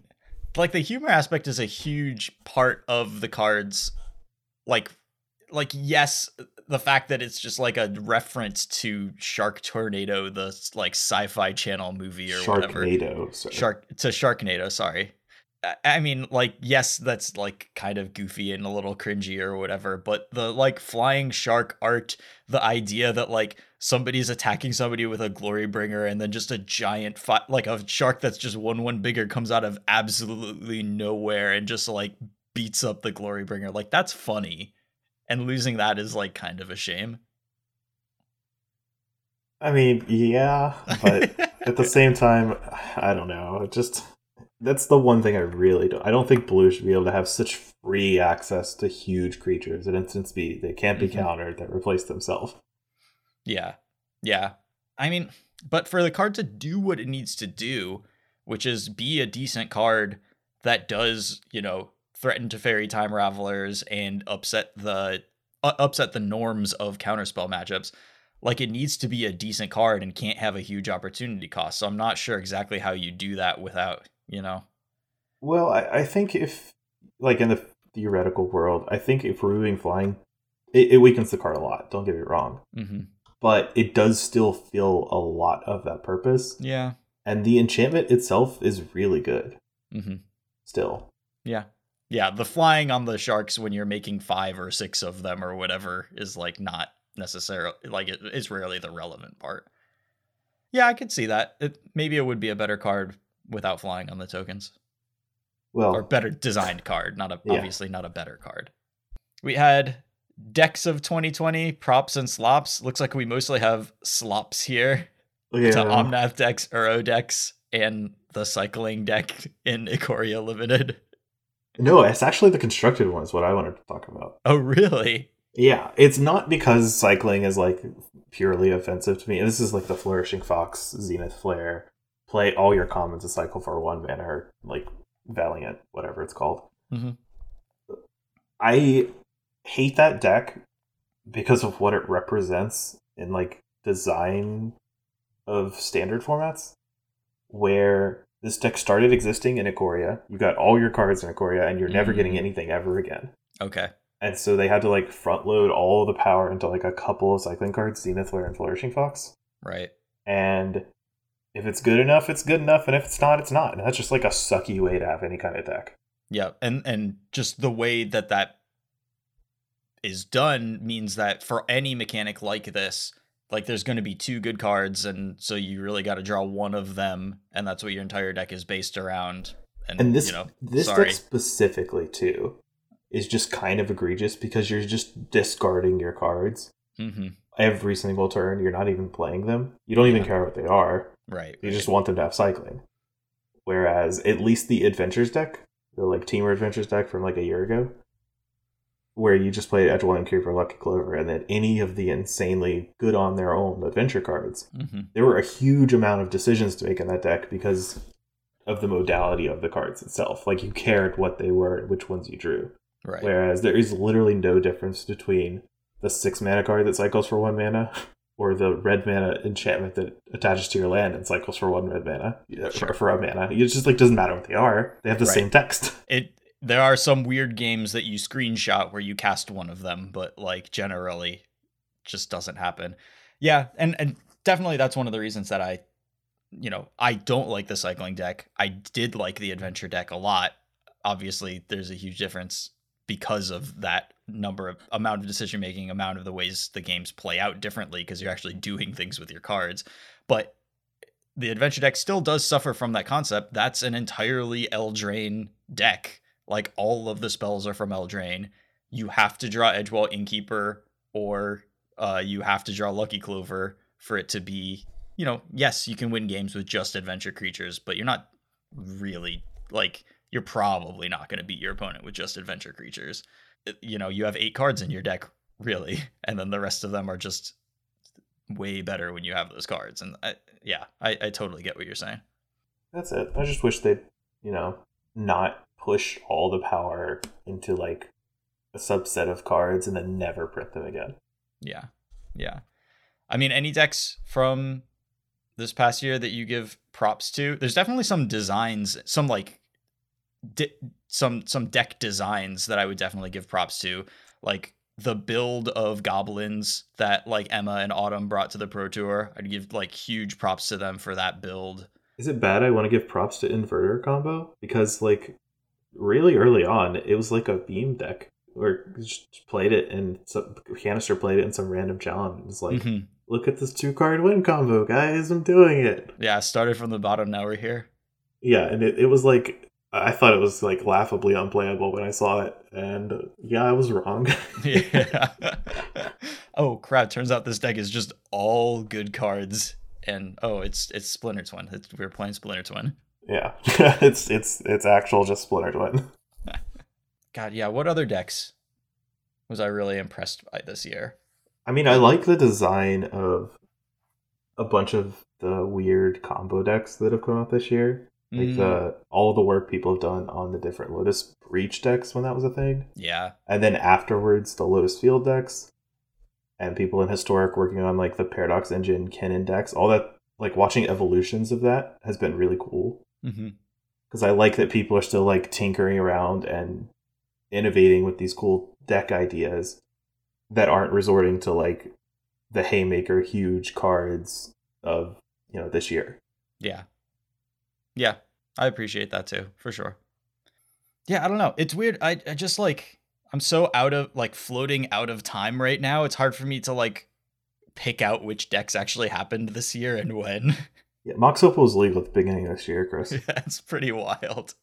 like the humor aspect is a huge part of the cards. Like, like yes, the fact that it's just like a reference to Shark Tornado, the like sci-fi channel movie or Sharknado, whatever. Sorry. Shark to Sharknado, sorry. I mean, like, yes, that's like kind of goofy and a little cringy or whatever, but the like flying shark art, the idea that like somebody's attacking somebody with a glory bringer and then just a giant fi- like a shark that's just one one bigger comes out of absolutely nowhere and just like beats up the glory bringer like that's funny and losing that is like kind of a shame i mean yeah but at the (laughs) same time i don't know it just that's the one thing i really don't i don't think blue should be able to have such free access to huge creatures at instant speed that can't be mm-hmm. countered that replace themselves yeah. Yeah. I mean, but for the card to do what it needs to do, which is be a decent card that does, you know, threaten Teferi Time Ravelers and upset the uh, upset the norms of counterspell matchups, like it needs to be a decent card and can't have a huge opportunity cost. So I'm not sure exactly how you do that without, you know. Well, I, I think if like in the theoretical world, I think if removing flying, it, it weakens the card a lot. Don't get me wrong. Mm-hmm but it does still feel a lot of that purpose. Yeah. And the enchantment itself is really good. Mm-hmm. Still. Yeah. Yeah. The flying on the sharks when you're making five or six of them or whatever is like not necessarily like it, it's rarely the relevant part. Yeah, I could see that. It, maybe it would be a better card without flying on the tokens. Well, or better designed card, not a (laughs) yeah. obviously not a better card. We had decks of 2020 props and slops. Looks like we mostly have slops here. Oh, yeah. To Omnath decks, Uro decks, and the cycling deck in Ikoria Limited. No, it's actually the constructed one is what I wanted to talk about. Oh, really? Yeah, it's not because cycling is like purely offensive to me. This is like the Flourishing Fox, Zenith Flare. Play all your commons to cycle for one mana, or like Valiant, whatever it's called. Mm-hmm. I hate that deck because of what it represents in like design of standard formats where this deck started existing in Ikoria. You got all your cards in Ikoria and you're never mm. getting anything ever again. Okay. And so they had to like front load all the power into like a couple of cycling cards, Zenith Flare and Flourishing Fox. Right. And if it's good enough, it's good enough, and if it's not, it's not. And that's just like a sucky way to have any kind of deck. Yeah, and and just the way that that is done means that for any mechanic like this, like there's going to be two good cards, and so you really got to draw one of them, and that's what your entire deck is based around. And, and this, you know, this sorry. deck specifically too is just kind of egregious because you're just discarding your cards mm-hmm. every single turn. You're not even playing them. You don't even care what they are. Right. You right. just want them to have cycling. Whereas at least the adventures deck, the like Temur adventures deck from like a year ago, where you just play Edgewall Innkeeper, Lucky Clover, and then any of the insanely good on their own adventure cards. Mm-hmm. There were a huge amount of decisions to make in that deck because of the modality of the cards itself. Like you cared what they were and which ones you drew. Right. Whereas there is literally no difference between the six mana card that cycles for one mana (laughs) or the red mana enchantment that attaches to your land and cycles for one red mana sure. for a mana. It just like doesn't matter what they are. They have the right. same text. It there are some weird games that you screenshot where you cast one of them, but like generally just doesn't happen. Yeah, and and definitely that's one of the reasons that I you know, I don't like the cycling deck. I did like the adventure deck a lot. Obviously, there's a huge difference because of that number of amount of decision making, amount of the ways the games play out differently because you're actually doing things with your cards. But the adventure deck still does suffer from that concept. That's an entirely Eldraine deck like all of the spells are from Eldraine. You have to draw Edgewall Innkeeper or uh, you have to draw Lucky Clover for it to be, you know, yes, you can win games with just adventure creatures, but you're not really like you're probably not going to beat your opponent with just adventure creatures. You know, you have eight cards in your deck, really, (laughs) and then the rest of them are just way better when you have those cards. And I, yeah, I, I totally get what you're saying. That's it. I just wish they'd, you know, not push all the power into like a subset of cards and then never print them again. Yeah. Yeah. I mean, any decks from this past year that you give props to, there's definitely some designs, some like di- some some deck designs that I would definitely give props to, like the build of goblins that like Emma and Autumn brought to the Pro Tour. I'd give like huge props to them for that build. Is it bad I want to give props to inverter combo because like really early on, it was like a beam deck where just played it and some canister played it in some random challenge. It was like mm-hmm. look at this two card win combo, guys. I'm doing it. Yeah, started from the bottom. Now we're here. Yeah, and it, it was like I thought it was like laughably unplayable when I saw it, and yeah, I was wrong. yeah. (laughs) (laughs) oh crap! Turns out this deck is just all good cards, and oh, it's it's Splinter Twin. It's, we are playing Splinter Twin. Yeah, (laughs) it's it's it's actual just Splinter Twin. God, yeah. What other decks was I really impressed by this year? I mean, I like the design of a bunch of the weird combo decks that have come out this year. Like mm. the all the work people have done on the different Lotus Breach decks when that was a thing. Yeah. And then afterwards the Lotus Field decks. And people in historic working on like the Paradox Engine Kinnan decks. All that like watching evolutions of that has been really cool. Because mm-hmm. I like that people are still like tinkering around and innovating with these cool deck ideas that aren't resorting to like the haymaker huge cards of you know this year. Yeah. Yeah, I appreciate that too, for sure. Yeah, I don't know. It's weird. I, I just like I'm so out of like floating out of time right now. It's hard for me to like pick out which decks actually happened this year and when. (laughs) Yeah, Mox Opal was legal at the beginning of this year, Chris. (laughs) Yeah, it's pretty wild.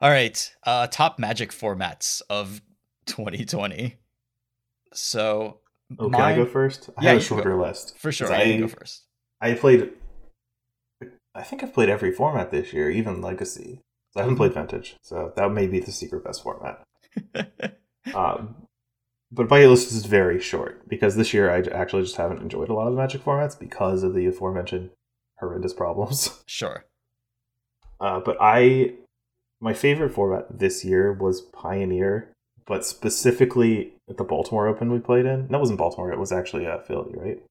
All right, uh, top Magic formats of 2020. So, oh, can I go first? I yeah, have a shorter list for sure. I go first. I played. I think I've played every format this year, even Legacy. So I haven't played Vintage, so that may be the secret best format. um, (laughs) but my list is very short because this year I actually just haven't enjoyed a lot of the Magic formats because of the aforementioned horrendous problems. (laughs) Sure. Uh, but I, my favorite format this year was Pioneer, but specifically at the Baltimore Open we played in. That wasn't Baltimore; it was actually uh, Philly, right?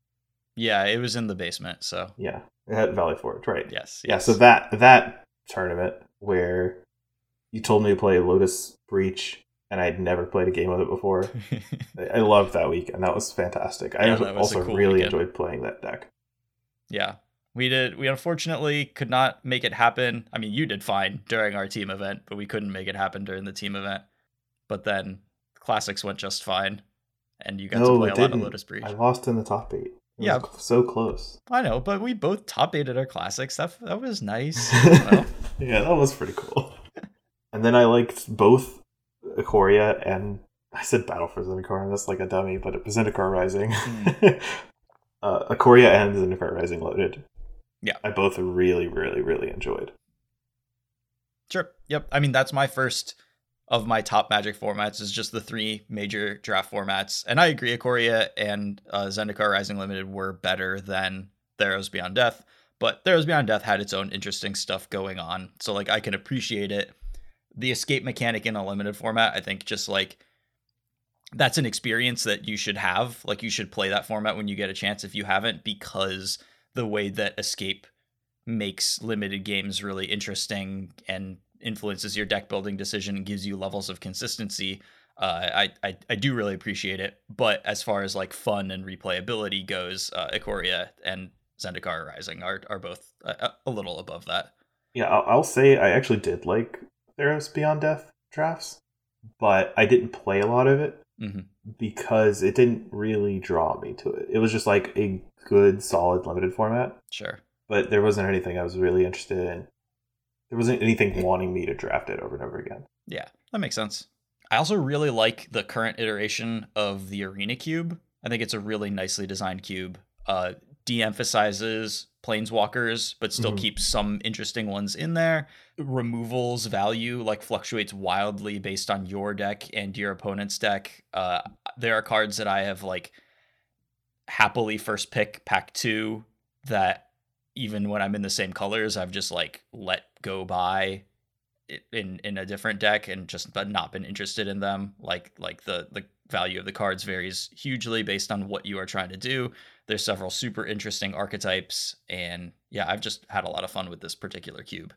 Yeah, it was in the basement. So yeah, at Valley Forge, right? Yes, Yeah. So that that tournament where you told me to play Lotus Breach and I'd never played a game of it before. (laughs) I loved that week, and that was fantastic. Yeah, I also cool really weekend. enjoyed playing that deck. Yeah, we did. We unfortunately could not make it happen. I mean, you did fine during our team event, but we couldn't make it happen during the team event. But then classics went just fine, and you got no, to play a didn't. lot of Lotus Breach. I lost in the top eight. It yeah, so close. I know, but we both top eighted our classics. That that was nice. (laughs) yeah, that was pretty cool. and then I liked both Ikoria and I said Battle for Zendikar. And that's like a dummy, but it was Zendikar Rising. Mm. (laughs) uh, Ikoria and Zendikar Rising loaded. Yeah, I both really, really, really enjoyed. Sure. Yep. I mean, that's my first of my top Magic formats is just the three major draft formats, and I agree. Ikoria and uh, Zendikar Rising Limited were better than Theros Beyond Death, but Theros Beyond Death had its own interesting stuff going on, so like I can appreciate it the escape mechanic in a limited format, I think just like that's an experience that you should have. Like you should play that format when you get a chance if you haven't, because the way that escape makes limited games really interesting and influences your deck building decision and gives you levels of consistency. Uh, I, I, I do really appreciate it, but as far as like fun and replayability goes, uh, Ikoria and Zendikar Rising are are both a, a little above that. Yeah, I'll, I'll, say I actually did like Theros Beyond Death drafts, but I didn't play a lot of it mm-hmm. because it didn't really draw me to it. It was just like a good, solid limited format. Sure. But there wasn't anything I was really interested in. There wasn't anything wanting me to draft it over and over again. Yeah, that makes sense. I also really like the current iteration of the Arena Cube. I think it's a really nicely designed cube. Uh, de-emphasizes planeswalkers but still mm-hmm. keeps some interesting ones in there. Removals value like fluctuates wildly based on your deck and your opponent's deck. Uh, there are cards that i have like happily first pick pack two that even when i'm in the same colors i've just like let go by in in a different deck and just but not been interested in them. Like like the the value of the cards varies hugely based on what you are trying to do there's several super interesting archetypes, and yeah, I've just had a lot of fun with this particular cube.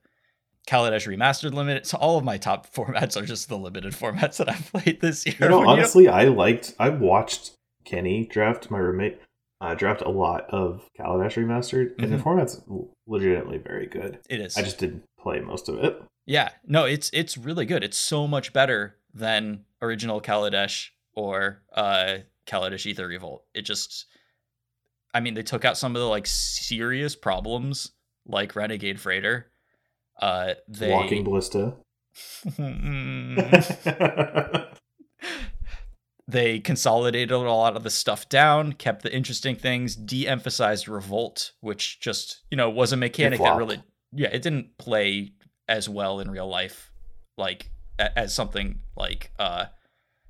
Kaladesh Remastered Limited. So all of my top (laughs) formats are just the limited formats that I've played this year. You know, honestly, (laughs) you know- I liked. I watched Kenny draft my roommate. Uh, draft a lot of Kaladesh Remastered, and mm-hmm. the format's legitimately very good. It is. I just didn't play most of it. Yeah, no, it's it's really good. It's so much better than original Kaladesh or uh, Kaladesh Ether Revolt. It just I mean, they took out some of the like serious problems like Renegade Freighter. Uh they Walking Ballista. (laughs) they consolidated a lot of the stuff down, kept the interesting things, de-emphasized Revolt, which just, you know, was a mechanic that really yeah, it didn't play as well in real life like as something like uh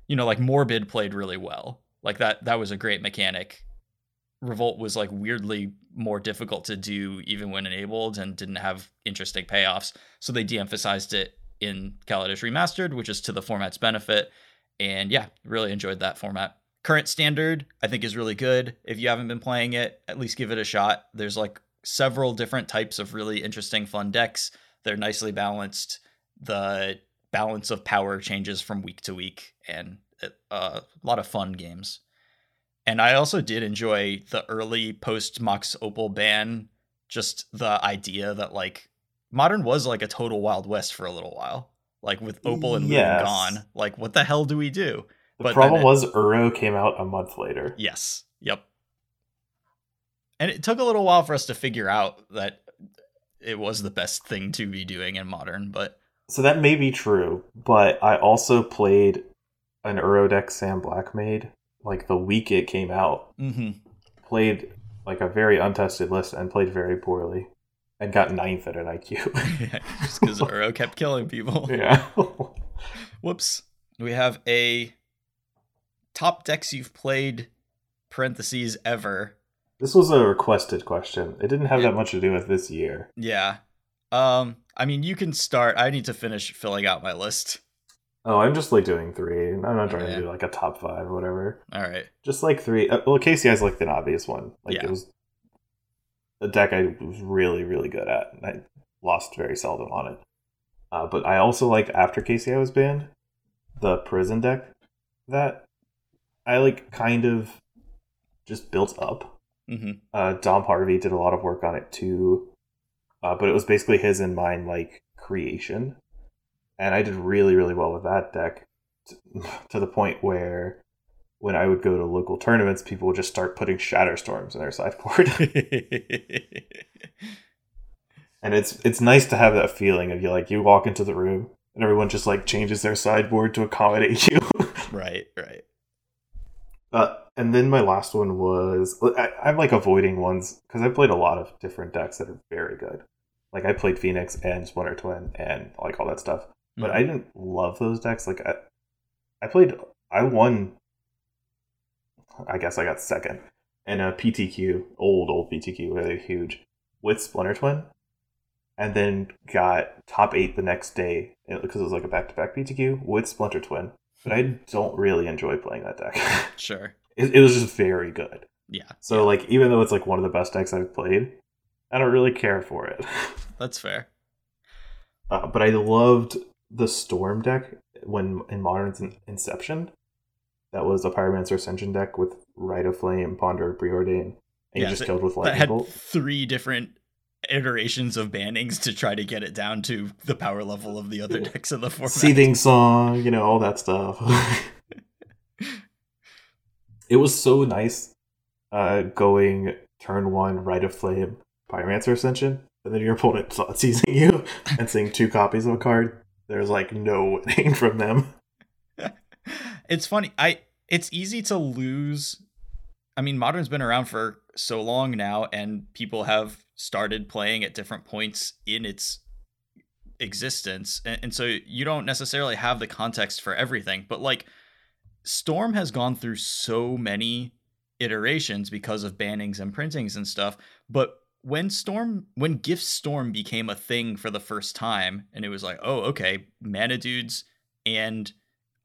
you know, like Morbid played really well. Like that that was a great mechanic. Revolt was like weirdly more difficult to do even when enabled and didn't have interesting payoffs. So they de-emphasized it in Kaladesh Remastered, which is to the format's benefit. And yeah, really enjoyed that format. Current standard, I think, is really good. If you haven't been playing it, at least give it a shot. There's like several different types of really interesting, fun decks. They're nicely balanced. The balance of power changes from week to week, and uh, a lot of fun games. And I also did enjoy the early post Mox Opal ban, just the idea that like modern was like a total wild west for a little while like with Opal and yes. Moon gone. Like, what the hell do we do? The but problem it, was Uro came out a month later. Yes. Yep. And it took a little while for us to figure out that it was the best thing to be doing in modern, but so that may be true, but I also played an Uro deck Sam Black made like the week it came out. Mm-hmm. Played like a very untested list and played very poorly and got ninth at an IQ. yeah, (laughs) (laughs) just because Uro kept killing people. (laughs) Yeah. Whoops. We have a top decks you've played parentheses ever. This was a requested question. It didn't have yeah. that much to do with this year. Yeah. Um, I mean, you can start. I need to finish filling out my list. Oh, I'm just like doing three. I'm not trying to do like a top five or whatever. All right. Just like three. Uh, well, has like an obvious one. Like yeah. it was a deck I was really, really good at. And I lost very seldom on it. Uh, but I also like after KCI was banned, the prison deck that I like kind of just built up. Mm-hmm. Uh, Dom Harvey did a lot of work on it too, uh, but it was basically his and mine like creation, and I did really, really well with that deck (laughs) to, the point where when I would go to local tournaments, people would just start putting Shatterstorms in their sideboard. (laughs) and it's it's nice to have that feeling of you like you walk into the room and everyone just like changes their sideboard to accommodate (laughs) you. right, right. Uh, and then my last one was I, I'm like avoiding ones because I played a lot of different decks that are very good. Like I played Phoenix and Splinter Twin and like all that stuff, but mm-hmm. I didn't love those decks. Like I, I played, I won I guess I got second. in a PTQ, old, old PTQ, really huge, with Splinter Twin. And then got top eight the next day because it was like a back to back PTQ with Splinter Twin. But I don't really enjoy playing that deck. (laughs) Sure. it, it was just very good. Yeah. So, yeah. like, even though it's like one of the best decks I've played, I don't really care for it. (laughs) That's fair. Uh, but I loved the Storm deck when in Modern's Inception that was a Pyromancer Ascension deck with Rite of Flame, Ponder, Preordain, and yeah, you just killed with Lightning had Bolt. Three different iterations of bannings to try to get it down to the power level of the other decks in the format. Seething Song, you know, all that stuff. (laughs) it was so nice uh, going turn one, Rite of Flame, Pyromancer Ascension, and then your opponent (laughs) seizing you and seeing two copies of a card. There's like no winning (laughs) from them it's funny. I it's easy to lose. I mean, modern's been around for so long now, and people have started playing at different points in its existence, and, and so you don't necessarily have the context for everything. But like, Storm has gone through so many iterations because of bannings and printings and stuff. But when Storm, when Gift Storm became a thing for the first time, and it was like, oh, okay, mana dudes and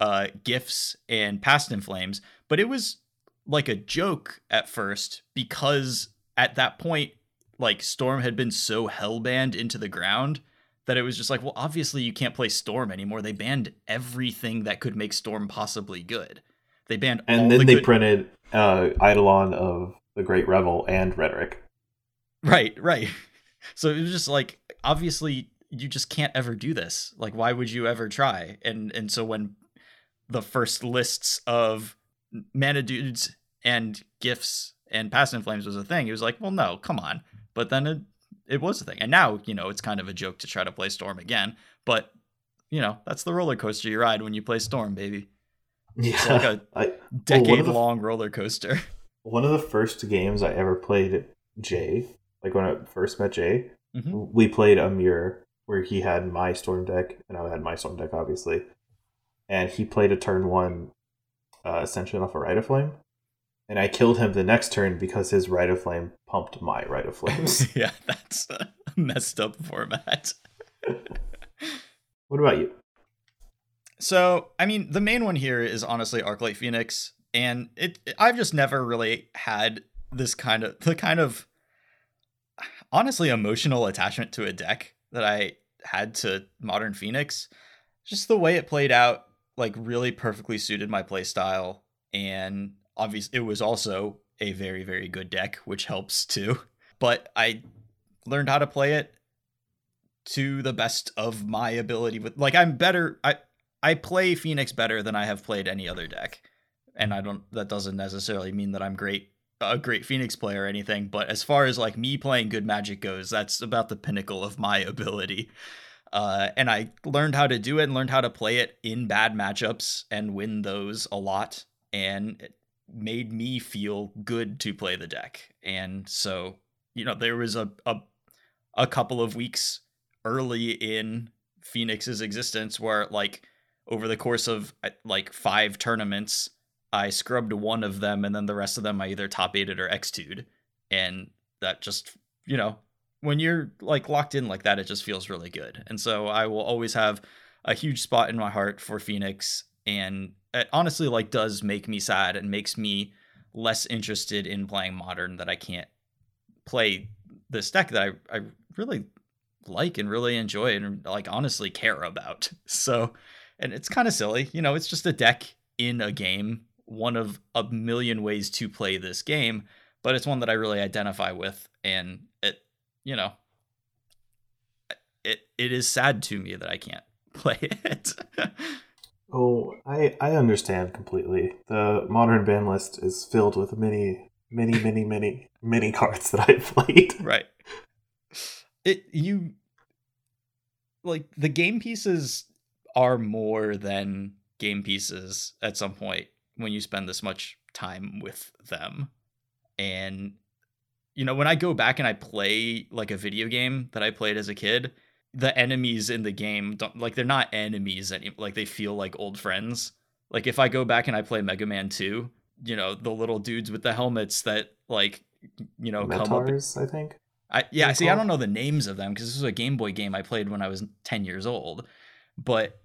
uh, gifts and past in flames, but it was like a joke at first because at that point, like Storm had been so hellbanned into the ground that it was just like, well, obviously you can't play Storm anymore. They banned everything that could make Storm possibly good. They banned and then the they good- printed uh, Eidolon of the Great Revel and Rhetoric. Right, right. (laughs) So it was just like obviously you just can't ever do this. Like why would you ever try? And and so when the first lists of mana dudes and gifts and past in flames was a thing, it was like, well, no, come on. But then it it was a thing, and now you know it's kind of a joke to try to play Storm again. But you know that's the roller coaster you ride when you play Storm, baby. Yeah, it's like a (laughs) I, decade well, long roller coaster. (laughs) One of the first games I ever played Jay, like when I first met Jay, mm-hmm. we played a mirror where he had my Storm deck and I had my Storm deck, obviously, and he played a turn one uh, Ascension off a Rite of Flame, and I killed him the next turn because his Rite of Flame pumped my Rite of (laughs) Flames. (laughs) yeah, that's a messed up format. what about you? So, I mean, the main one here is honestly Arclight Phoenix, and it I've just never really had this kind of the kind of honestly emotional attachment to a deck that I had to Modern Phoenix. Just the way it played out, like really perfectly suited my playstyle, and obviously it was also a very very good deck, which helps too. (laughs) But I learned how to play it to the best of my ability with like I'm better I I play Phoenix better than I have played any other deck. And I don't that doesn't necessarily mean that I'm great a great Phoenix player or anything, but as far as like me playing good magic goes, that's about the pinnacle of my (laughs) ability. Uh, and I learned how to do it and learned how to play it in bad matchups and win those a lot. And it made me feel good to play the deck. And so, you know, there was a, a, a couple of weeks early in Phoenix's existence where like over the course of uh, like five tournaments, I scrubbed one of them, and then the rest of them I either top eighted or x 2 and that just you know when you're like locked in like that, it just feels really good. And so I will always have a huge spot in my heart for Phoenix, and it honestly like does make me sad and makes me less interested in playing modern that I can't play this deck that I I really like and really enjoy and like honestly care about. (laughs) So and it's kind of silly. You know, it's just a deck in a game, one of a million ways to play this game, but it's one that I really identify with, and it, you know, it it is sad to me that I can't (laughs) play it. oh, I I understand completely. The modern ban list is filled with many, many, many, many, many cards that I've played. (laughs) Right. It you like the game pieces are more than game pieces at some point when you spend this much time with them. And you know, when I go back and I play like a video game that I played as a kid, the enemies in the game don't like they're not enemies any like they feel like old friends. Like if I go back and I play Mega Man 2, you know, the little dudes with the helmets that like you know come up I think. I yeah, see I don't know the names of them because this was a Game Boy game I played when I was 10 years old. But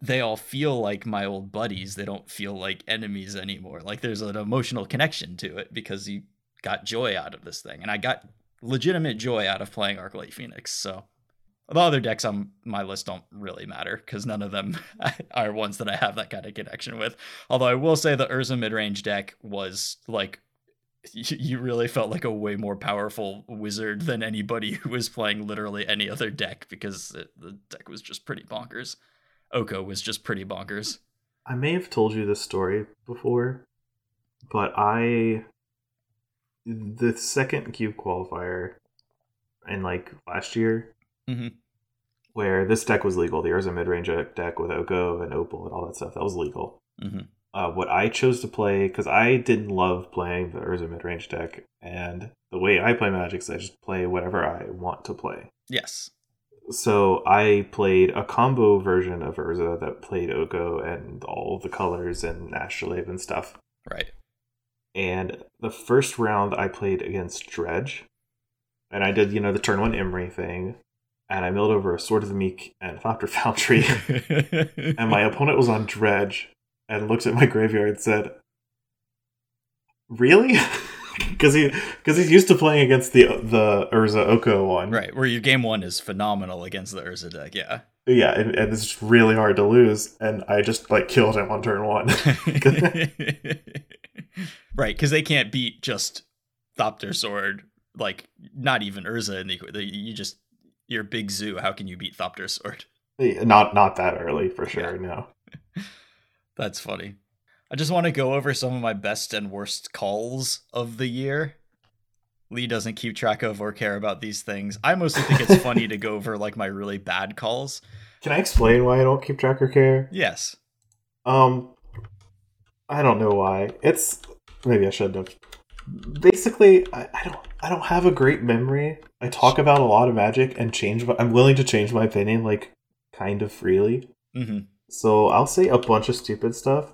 they all feel like my old buddies. They don't feel like enemies anymore. Like there's an emotional connection to it because you got joy out of this thing. And I got legitimate joy out of playing Arclight Phoenix. So the other decks on my list don't really matter because none of them (laughs) are ones that I have that kind of connection with. Although I will say the Urza midrange deck was like you really felt like a way more powerful wizard than anybody (laughs) who was playing literally any other deck because it, the deck was just pretty bonkers. Oko was just pretty bonkers. I may have told you this story before, but I the second cube qualifier in like last year, mm-hmm. where this deck was legal, the Urza mid range deck with Oko and Opal and all that stuff, that was legal. Mm-hmm. Uh, what I chose to play because I didn't love playing the Urza mid range deck, and the way I play Magic is I just play whatever I want to play. Yes so I played a combo version of Urza that played Oko and all the colors and Astrolabe and stuff. Right. And the first round I played against Dredge. And I did, you know, the turn one Emry thing. And I milled over a Sword of the Meek and Thopter Foundry. (laughs) and my opponent was on Dredge and looked at my graveyard and said, Really? (laughs) (laughs) because he because he's used to playing against the the Urza Oko one. Right, where your game one is phenomenal against the Urza deck. Yeah. Yeah, and, and it's really hard to lose, and I just like killed him on turn one. (laughs) right, because they can't beat just Thopter Sword, like not even Urza in the you just you're big zoo. How can you beat Thopter Sword? Not not that early for sure. Yeah. No. (laughs) That's funny. I just want to go over some of my best and worst calls of the year. Lee doesn't keep track of or care about these things. I mostly think it's funny to go over like my really bad calls. Can I explain why I don't keep track or care? Yes. Um I don't know why. It's maybe I should have. Basically, I, I don't I don't have a great memory. I talk about a lot of magic and change but I'm willing to change my opinion like kind of freely. Mm-hmm. So I'll say a bunch of stupid stuff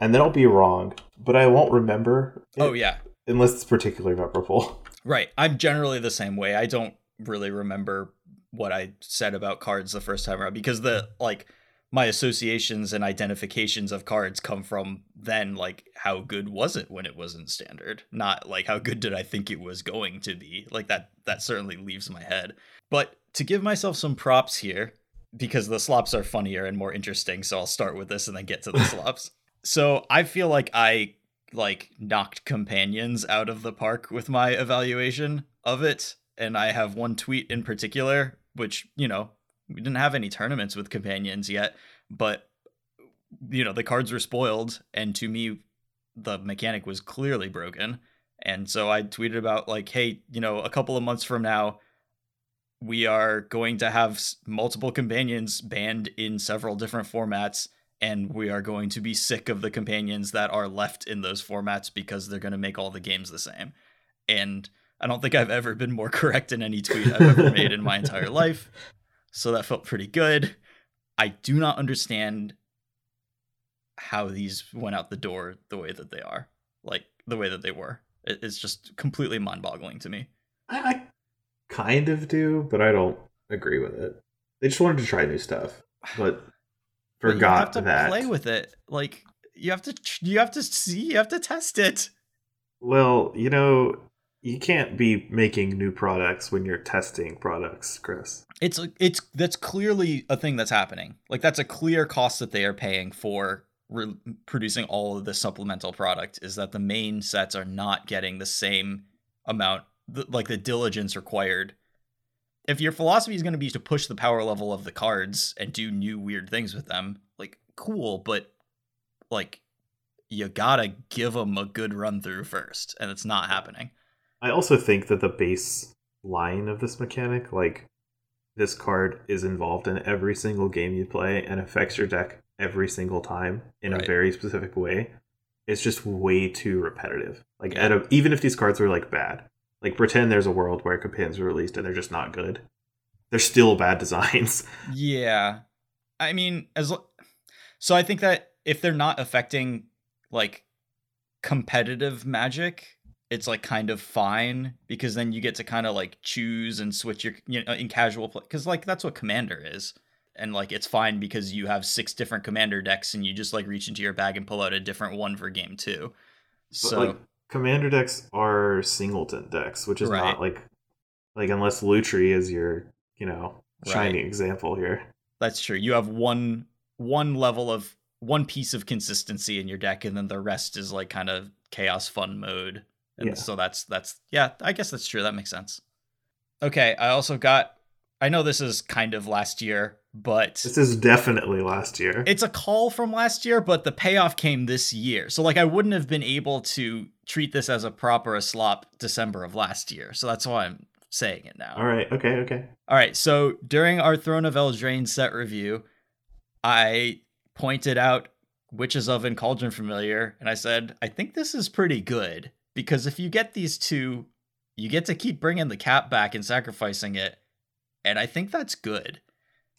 and then I'll be wrong, but I won't remember. oh yeah, unless it's particularly memorable. (laughs) Right. I'm generally the same way. I don't really remember what I said about cards the first time around because the like my associations and identifications of cards come from then like how good was it when it wasn't standard not like how good did i think it was going to be like that that certainly leaves my head but to give myself some props here because the slops are funnier and more interesting so i'll start with this and then get to the (laughs) slops so I feel like I like knocked companions out of the park with my evaluation of it. And I have one tweet in particular, which, you know, we didn't have any tournaments with companions yet, but you know, the cards were spoiled, and to me, the mechanic was clearly broken. And so I tweeted about like, hey, you know, a couple of months from now, we are going to have multiple companions banned in several different formats and we are going to be sick of the companions that are left in those formats because they're going to make all the games the same. And I don't think I've ever been more (laughs) correct in any tweet I've ever made in my entire life. So that felt pretty good. I do not understand how these went out the door the way that they are, like the way that they were. It's just completely mind boggling to me. I, I kind of do, but I don't agree with it. They just wanted to try new stuff. But forgot you have to that. play with it. Like you have to you have to see, you have to test it. Well, you know, you can't be making new products when you're testing products, Chris. It's it's that's clearly a thing that's happening. Like that's a clear cost that they are paying for re- producing all of the supplemental product is that the main sets are not getting the same amount like the diligence required if your philosophy is going to be to push the power level of the cards and do new weird things with them, like cool, but like you gotta give them a good run through first, and it's not happening. I also think that the base line of this mechanic, like this card is involved in every single game you play and affects your deck every single time in right. a very specific way. It's just way too repetitive. Like, yeah. a, even if these cards were like bad, like pretend there's a world where companions were released and they're just not good. They're still bad (laughs) designs. Yeah. I mean, as so I think that if they're not affecting like competitive magic, it's like kind of fine because then you get to kind of like choose and switch your you know in casual play because like that's what commander is and like it's fine because you have six different commander decks and you just like reach into your bag and pull out a different one for game two so like, commander decks are singleton decks, which is right. not like like unless Lutri is your you know shining right. example here. That's true. You have one one level of one piece of consistency in your deck, and then the rest is like kind of chaos fun mode. And yeah. so that's that's yeah, I guess that's true. That makes sense. Okay, I also got I know this is kind of last year, but this is definitely last year. It's a call from last year, but the payoff came this year. So like I wouldn't have been able to treat this as a proper a slop December of last year. So that's why I'm saying it now. All right. Okay. Okay. All right. So during our Throne of Eldraine set review, I pointed out Witch's Oven and Cauldron Familiar, and I said I think this is pretty good because if you get these two, you get to keep bringing the cap back and sacrificing it and I think that's good.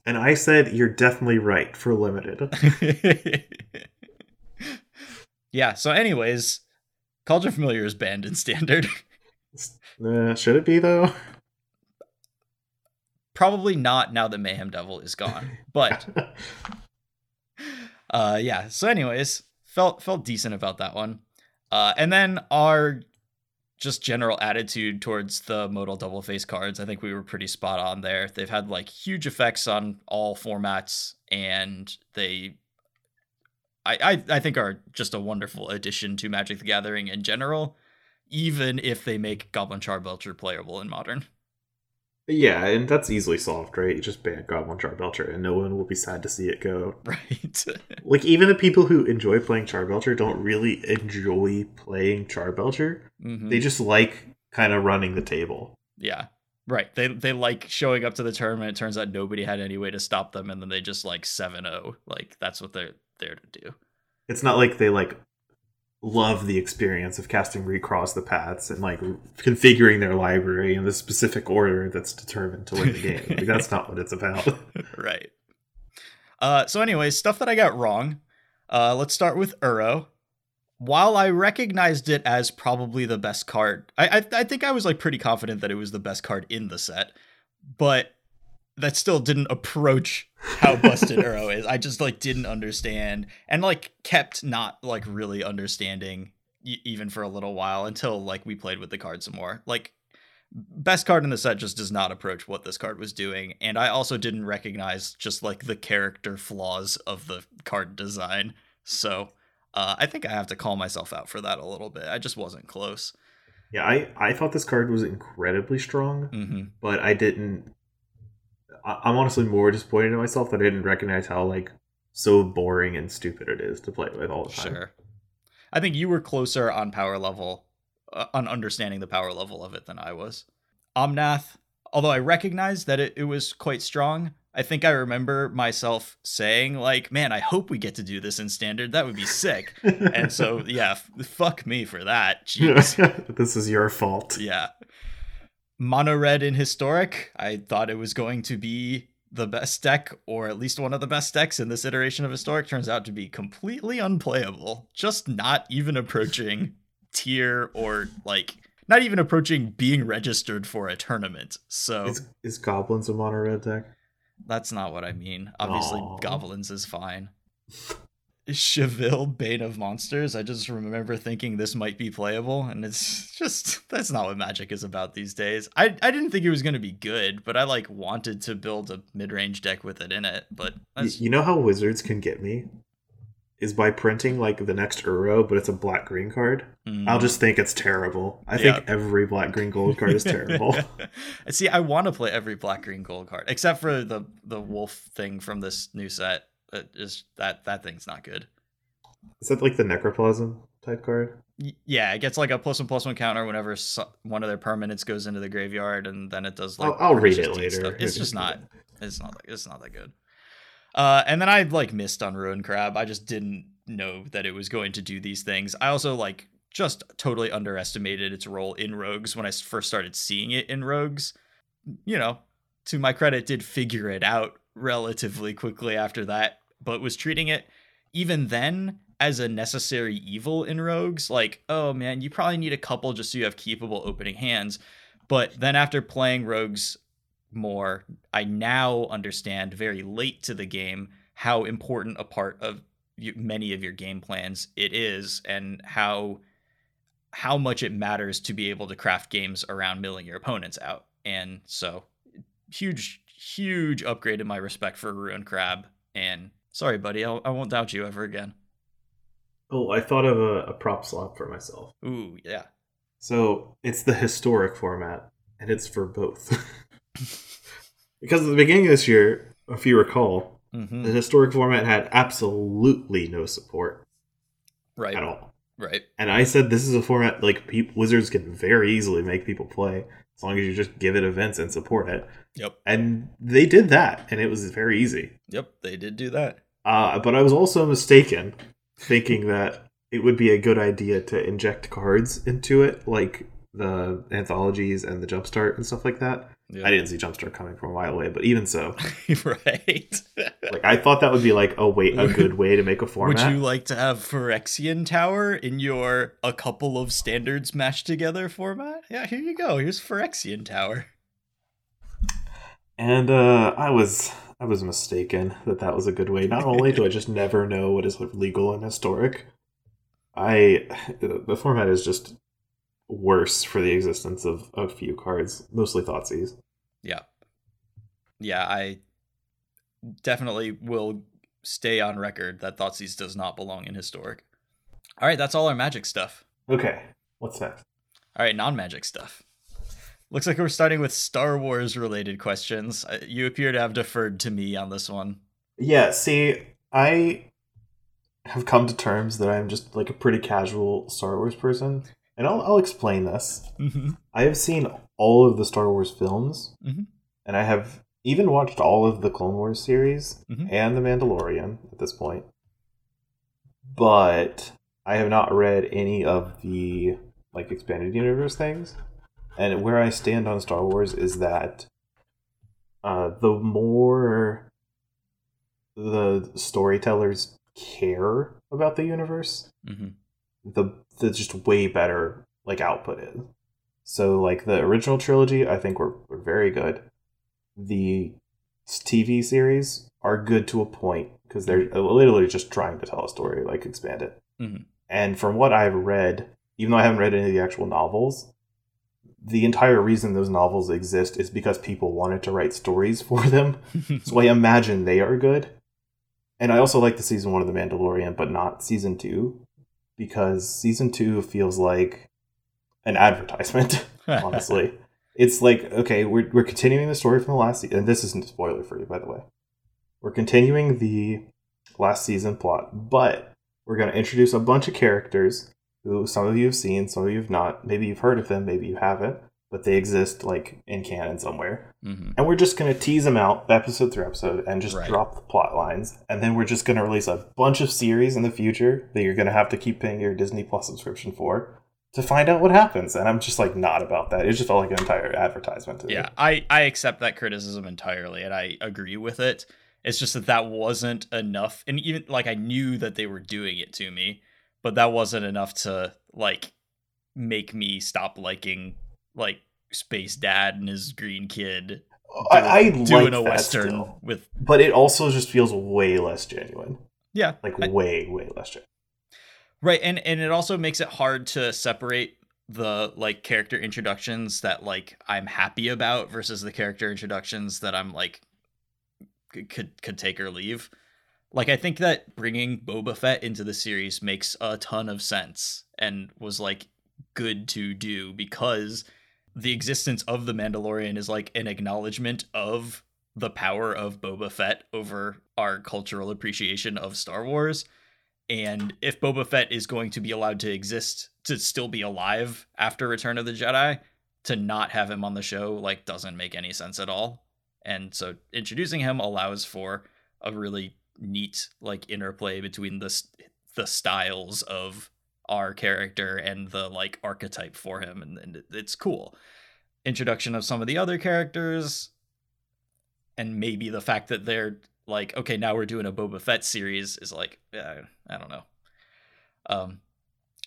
And I said you're definitely right for limited. (laughs) yeah. So, anyways, Cauldron Familiar is banned in standard. (laughs) uh, should it be though? Probably not now that Mayhem Devil is gone. But (laughs) uh yeah. So anyways, felt felt decent about that one. Uh and then our just general attitude towards the modal double face cards. I think we were pretty spot on there. They've had like huge effects on all formats, and they, I, I, I think, are just a wonderful addition to Magic the Gathering in general, even if they make Goblin Charbelcher playable in modern. Yeah, and that's easily solved, right? You just ban Goblin Char Belcher, and no one will be sad to see it go. (laughs) Right. (laughs) like even the people who enjoy playing Char Belcher don't really enjoy playing Charbelcher. Mm-hmm. They just like kind of running the table. Yeah. Right. They they like showing up to the tournament. It turns out nobody had any way to stop them, and then they just like 7-0. Like that's what they're there to do. It's not like they like love the experience of casting recross the paths and like configuring their library in the specific order that's determined to win the game. like, that's not what it's about. (laughs) right. Uh, so, anyways, stuff that I got wrong. Uh, let's start with Uro. While I recognized it as probably the best card, I, I I think I was like pretty confident that it was the best card in the set, but that still didn't approach how busted (laughs) Uro is. I just like didn't understand and like kept not like really understanding y- even for a little while until like we played with the card some more. Like best card in the set just does not approach what this card was doing and I also didn't recognize just like the character flaws of the card design. So, uh, I think I have to call myself out for that a little bit. I just wasn't close. Yeah, I, I thought this card was incredibly strong, mm-hmm. but I didn't I'm honestly more disappointed in myself that I didn't recognize how like so boring and stupid it is to play with all the time. Sure. I think you were closer on power level, uh, on understanding the power level of it than I was. Omnath, although I recognized that it, it was quite strong, I think I remember myself saying, like, man, I hope we get to do this in standard. That would be sick. and so, (laughs) yeah, f- fuck me for that. (laughs) Jeez. this is your fault. Yeah mono red in historic. I thought it was going to be the best deck, or at least one of the best decks in this iteration of historic. Turns out to be completely unplayable. Just not even approaching (laughs) tier or like not even approaching being registered for a tournament. So is, is goblins a mono red deck? That's not what I mean. Obviously, Aww. goblins is fine. (laughs) Chevill, Bane of Monsters. I just remember thinking this might be playable, and it's (laughs) just that's not what Magic is about these days. I I didn't think it was going to be good, but I like wanted to build a mid range deck with it in it. But you know how Wizards can get me is by printing like the next Uro, but it's a black green card. Mm. I'll just think it's terrible. I think every black green gold card is (laughs) terrible. See, I want to play every black green gold card, except for the the wolf thing from this new set. It is that that thing's not good. Is that like the necroplasm type card? yeah, it gets like a plus one plus one counter whenever one of their permanents goes into the graveyard, and then it does like. I'll, I'll read it later. It's just not. It's not. Like, It's not that good. Uh, and then I like missed on Ruin Crab. I just didn't know that it was going to do these things. I also like just totally underestimated its role in Rogues when I first started seeing it in Rogues. You know, to my credit, did figure it out relatively quickly after that but was treating it even then as a necessary evil in rogues like oh man you probably need a couple just so you have keepable opening hands. But then after playing rogues more i now understand very late to the game how important a part of many of your game plans it is and how how much it matters to be able to craft games around milling your opponents out. And so huge huge upgrade in my respect for ruin crab and Sorry, buddy. I'll, I will not doubt you ever again. Oh, I thought of a, a prop slot for myself. Ooh, yeah. So it's the historic format, and it's for both. (laughs) because at the beginning of this year, if you recall, mm-hmm. the historic format had absolutely no support. Right. At all. Right. And I said this is a format like pe- Wizards can very easily make people play as long as you just give it events and support it. Yep. And they did that, and it was very easy. Yep, they did do that. Uh, but I was also mistaken, thinking that it would be a good idea to inject cards into it, like the anthologies and the jumpstart and stuff like that. Yep. I didn't see jumpstart coming from a mile away, but even so, (laughs) right? (laughs) like I thought that would be like a way, a good way to make a format. (laughs) Would you like to have Phyrexian Tower in your a couple of standards mashed together format? Yeah, here you go. Here's Phyrexian Tower. And uh, I was I was mistaken that that was a good way. Not only do I just never know what is legal and historic, I the format is just worse for the existence of a few cards, mostly Thoughtseize. Yeah, yeah, I definitely will stay on record that Thoughtseize does not belong in historic. All right, that's all our magic stuff. Okay, what's next? All right, non-magic stuff. Looks like we're starting with Star Wars related questions. Uh, you appear to have deferred to me on this one. Yeah, see, I have come to terms that I'm just like a pretty casual Star Wars person. And I'll, I'll explain this. Mm-hmm. I have seen all of the Star Wars films, mm-hmm. and I have even watched all of the Clone Wars series mm-hmm. and The Mandalorian at this point. But I have not read any of the like expanded universe things. And where I stand on Star Wars is that uh, the more the storytellers care about the universe, mm-hmm. The the just way better like output is. So like the original trilogy, I think were, were very good. The TV series are good to a point because they're literally just trying to tell a story, like expand it. Mm-hmm. And from what I've read, even though I haven't read any of the actual novels, the entire reason those novels exist is because people wanted to write stories (laughs) for them. (laughs) so I imagine they are good. And I also like the season one of The Mandalorian, but not season two, because season two feels like an advertisement, (laughs) honestly. it's like, okay, we're, we're continuing the story from the last season. And this isn't a spoiler for you, by the way. We're continuing the last season plot, but we're going to introduce a bunch of characters who some of you have seen, some of you have not. Maybe you've heard of them, maybe you haven't, but they exist like in canon somewhere. Mm-hmm. And we're just going to tease them out episode through episode and just right. drop the plot lines. And then we're just going to release a bunch of series in the future that you're going to have to keep paying your Disney Plus subscription for to find out what happens. And I'm just like not about that. It just felt like an entire advertisement yeah, me. I, I accept that criticism entirely and I agree with it. It's just that that wasn't enough. And even like I knew that they were doing it to me but that wasn't enough to like make me stop liking like Space Dad and his green kid. Oh, I, I doing like a western still. with, but it also just feels way less genuine. Yeah, like I, way way less genuine. Right, and and it also makes it hard to separate the like character introductions that like I'm happy about versus the character introductions that I'm like could could take or leave. Like I think that bringing Boba Fett into the series makes a ton of sense and was like good to do because the existence of the Mandalorian is like an acknowledgement of the power of Boba Fett over our cultural appreciation of Star Wars. And if Boba Fett is going to be allowed to exist to still be alive after Return of the Jedi, to not have him on the show like doesn't make any sense at all. And so introducing him allows for a really neat like interplay between the the styles of our character and the like archetype for him and, and it's cool introduction of some of the other characters and maybe the fact that they're like okay now we're doing a Boba Fett series is like yeah, I don't know um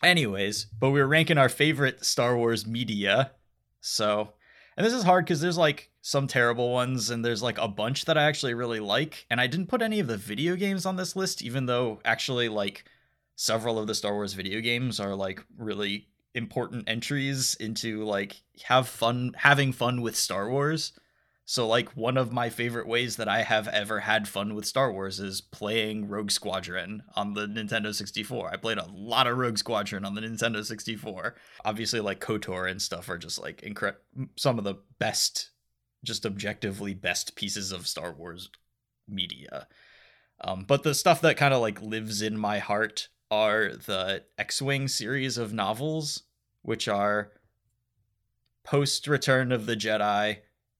anyways but we we're ranking our favorite Star Wars media so and this is hard because there's like some terrible ones and there's like a bunch that I actually really like. And I didn't put any of the video games on this list, even though actually like several of the Star Wars video games are like really important entries into like have fun having fun with Star Wars. So like one of my favorite ways that I have ever had fun with Star Wars is playing Rogue Squadron on the Nintendo 64. I played a lot of Rogue Squadron on the Nintendo 64. Obviously like KOTOR and stuff are just like incre- some of the best just objectively best pieces of Star Wars media. Um, but the stuff that kind of like lives in my heart are the X-Wing series of novels, which are post Return of the Jedi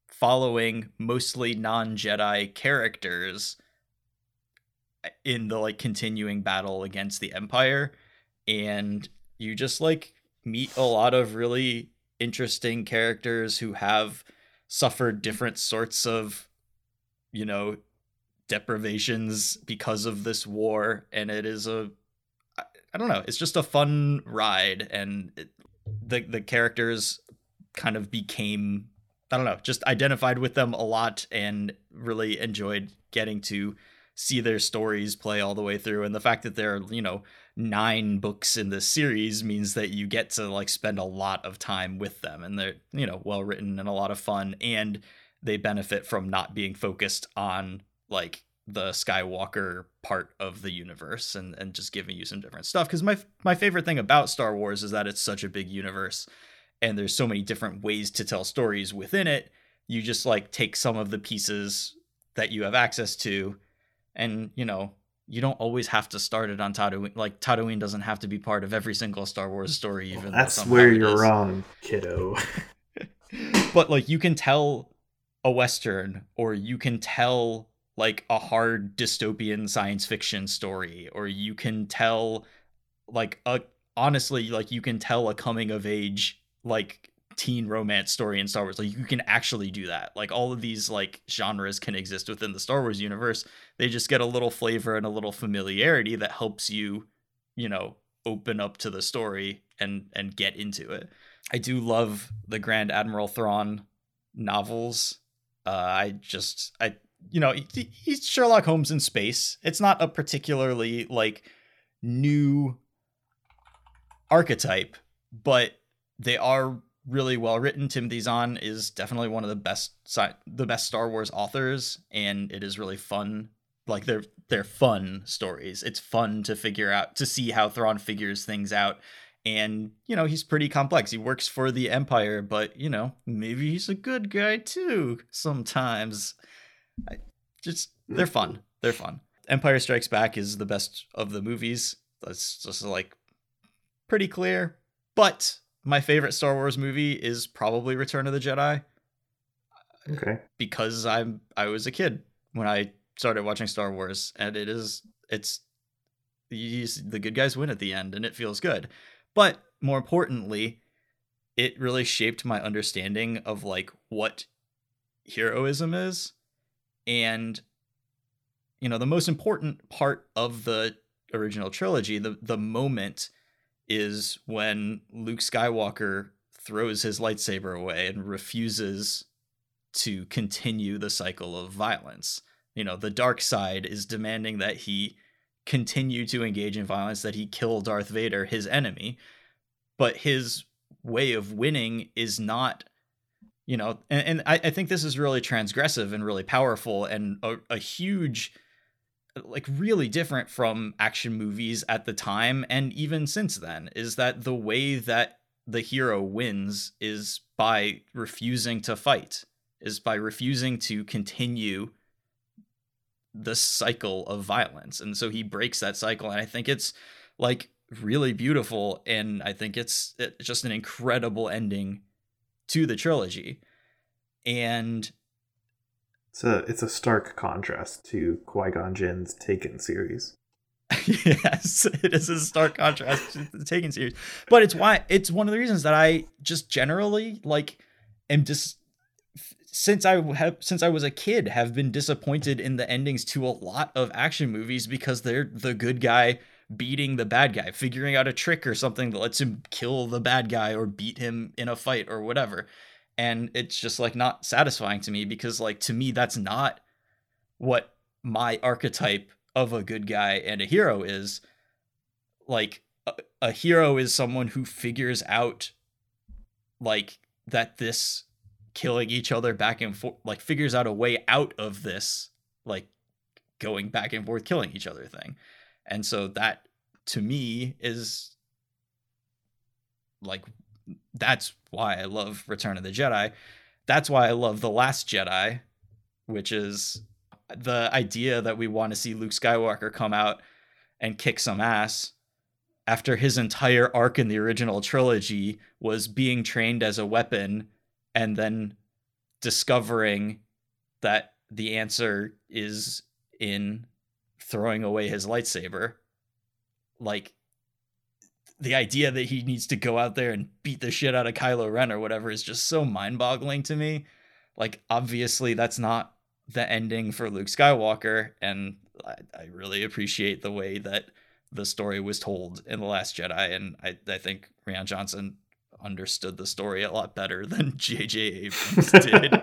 following mostly non-Jedi characters in the like continuing battle against the Empire. And you just like meet a lot of really interesting characters who have suffered different sorts of you know deprivations because of this war. And it is a I don't know it's just a fun ride and it, the the characters kind of became I don't know, just identified with them a lot and really enjoyed getting to see their stories play all the way through. And the fact that there are, you know, nine books in this series means that you get to like spend a lot of time with them and they're, you know, well written and a lot of fun. And they benefit from not being focused on like the Skywalker part of the universe and, and just giving you some different stuff. Because my my favorite thing about Star Wars is that it's such a big universe and there's so many different ways to tell stories within it you just like take some of the pieces that you have access to and you know you don't always have to start it on Tatooine. Like Tatooine doesn't have to be part of every single Star Wars story. Even well, that's where you're wrong, kiddo. (laughs) (laughs) but like you can tell a western, or you can tell like a hard dystopian science fiction story, or you can tell like a honestly like you can tell a coming of age like teen romance story in Star Wars. Like you can actually do that. Like all of these like genres can exist within the Star Wars universe. They just get a little flavor and a little familiarity that helps you, you know, open up to the story and and get into it. I do love the Grand Admiral Thrawn novels. Uh, I just I you know he, he's Sherlock Holmes in space. It's not a particularly like new archetype, but they are really well written. Timothy Zahn is definitely one of the best the best Star Wars authors, and it is really fun. Like they're they're fun stories. It's fun to figure out to see how Thrawn figures things out. And you know he's pretty complex. He works for the Empire, but you know maybe he's a good guy too. Sometimes, I, just hmm. they're fun. They're fun. Empire Strikes Back is the best of the movies. That's just like pretty clear. But my favorite Star Wars movie is probably Return of the Jedi. Okay. Because I'm I was a kid when I started watching Star Wars, and it is it's the good guys win at the end, and it feels good. But more importantly, it really shaped my understanding of like what heroism is, and you know the most important part of the original trilogy, the the moment is when Luke Skywalker throws his lightsaber away and refuses to continue the cycle of violence. You know, the dark side is demanding that he continue to engage in violence, that he kill Darth Vader, his enemy. But his way of winning is not, you know, and, and I, I, think this is really transgressive and really powerful and a, a huge like really different from action movies at the time and even since then is that the way that the hero wins is by refusing to fight is by refusing to continue the cycle of violence. And so he breaks that cycle and i think it's like really beautiful and i think it's, it's just an incredible ending to the trilogy and it's a it's a stark contrast to Qui Gon Jinn's Taken series. (laughs) yes, it is a stark contrast to the Taken series, but it's why it's one of the reasons that I just generally like am just since I have since I was a kid have been disappointed in the endings to a lot of action movies because they're the good guy beating the bad guy, figuring out a trick or something that lets him kill the bad guy or beat him in a fight or whatever. And it's just like not satisfying to me because like to me that's not what my archetype of a good guy and a hero is. Like a, a hero is someone who figures out like that this killing each other back and forth like figures out a way out of this like going back and forth killing each other thing and so that to me is like that's why I love Return of the Jedi. That's why I love The Last Jedi, which is the idea that we want to see Luke Skywalker come out and kick some ass after his entire arc in the original trilogy was being trained as a weapon and then discovering that the answer is in throwing away his lightsaber. Like the idea that he needs to go out there and beat the shit out of Kylo Ren or whatever is just so mind-boggling to me. Like obviously that's not the ending for Luke Skywalker and I, I really appreciate the way that the story was told in the last Jedi and I I think Rian Johnson understood the story a lot better (laughs) than JJ Abrams did.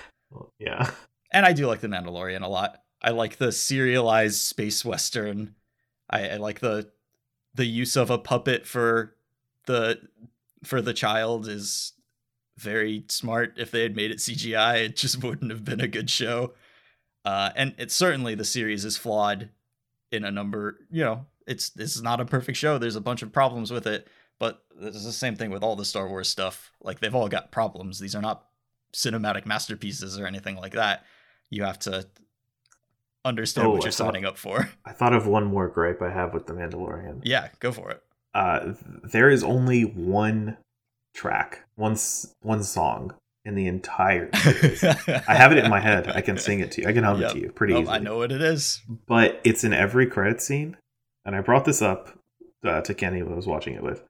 (laughs) yeah. And I do like The Mandalorian a lot. I like the serialized space western. I, I like the the use of a puppet for the for the child is very smart. If they had made it CGI, it just (laughs) wouldn't have been a good show. Uh, and it's certainly the series is flawed in a number. You know, it's this is not a perfect show. There's a bunch of problems with it, But it's the same thing with all the Star Wars stuff. Like they've all got problems. These are not cinematic masterpieces or anything like that. You have to understand oh, what you're thought, signing up for. I thought of one more gripe I have with The Mandalorian. Yeah, go for it. Uh, there is only one track, one one song in the entire. I have it in my head. I can sing it to you. I can hum yep. it to you pretty oh, easily. I know what it is. But it's in every credit scene. And I brought this up uh, to Kenny when I was watching it with.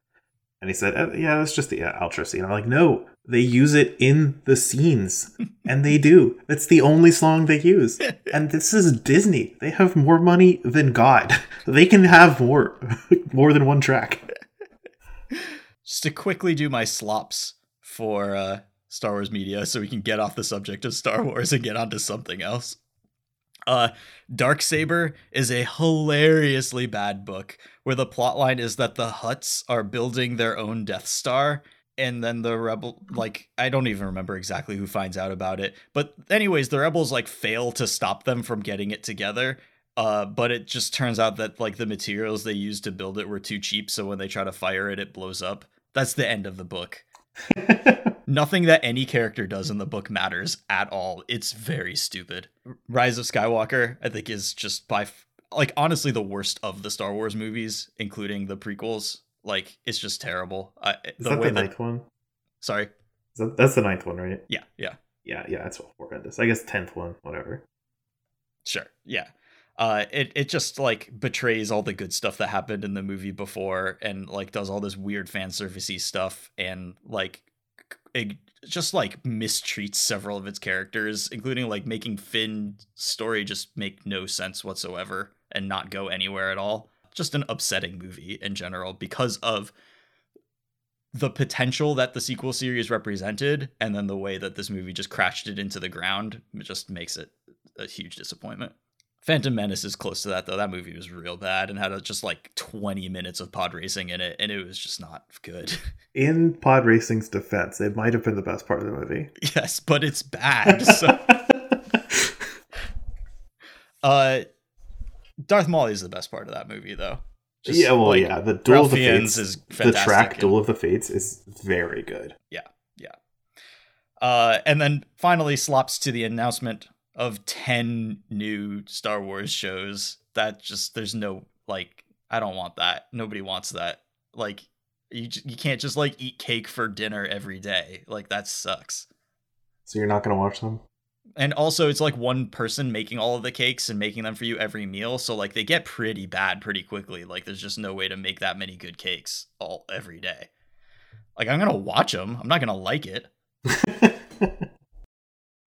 And he said, uh, "Yeah, that's just the uh, outro scene." I'm like, "No, they use it in the scenes, (laughs) and they do. That's the only song they use. And this is Disney. They have more money than God. (laughs) They can have more, (laughs) more than one track." Just to quickly do my slops for uh, Star Wars media, so we can get off the subject of Star Wars and get onto something else. Uh, Dark Saber is a hilariously bad book where the plotline is that the Hutts are building their own Death Star and then the rebel like I don't even remember exactly who finds out about it. But anyways, the rebels like fail to stop them from getting it together. Uh, but it just turns out that like the materials they used to build it were too cheap, so when they try to fire it, it blows up. That's the end of the book. (laughs) Nothing that any character does in the book matters at all. It's very stupid. Rise of Skywalker, I think, is just by like honestly the worst of the Star Wars movies, including the prequels. Like it's just terrible. I, is the that the ninth one? Sorry, that, that's the ninth one, right? Yeah, yeah, yeah, yeah. That's horrendous. I guess tenth one, whatever. Sure. Yeah. Uh, it it just like betrays all the good stuff that happened in the movie before, and like does all this weird fan servicey stuff, and like just like mistreats several of its characters, including like making Finn's story just make no sense whatsoever and not go anywhere at all. Just an upsetting movie in general because of the potential that the sequel series represented and then the way that this movie just crashed it into the ground it just makes it a huge disappointment. Phantom Menace is close to that though. That movie was real bad and had just like 20 minutes of pod racing in it, and it was just not good. (laughs) In pod racing's defense, it might have been the best part of the movie. Yes, but it's bad. So. (laughs) uh, Darth Maul is the best part of that movie, though. Just, yeah, well, like, yeah, the duel of the fates is the track duel of the fates is very good. Yeah, yeah. Uh, and then finally slops to the announcement of 10 new Star Wars shows. That just there's no like I don't want that. Nobody wants that. Like you you can't just like eat cake for dinner every day. Like that sucks. So you're not going to watch them? And also it's like one person making all of the cakes and making them for you every meal, so like they get pretty bad pretty quickly. Like there's just no way to make that many good cakes all every day. Like I'm going to watch them. I'm not going to like it. (laughs)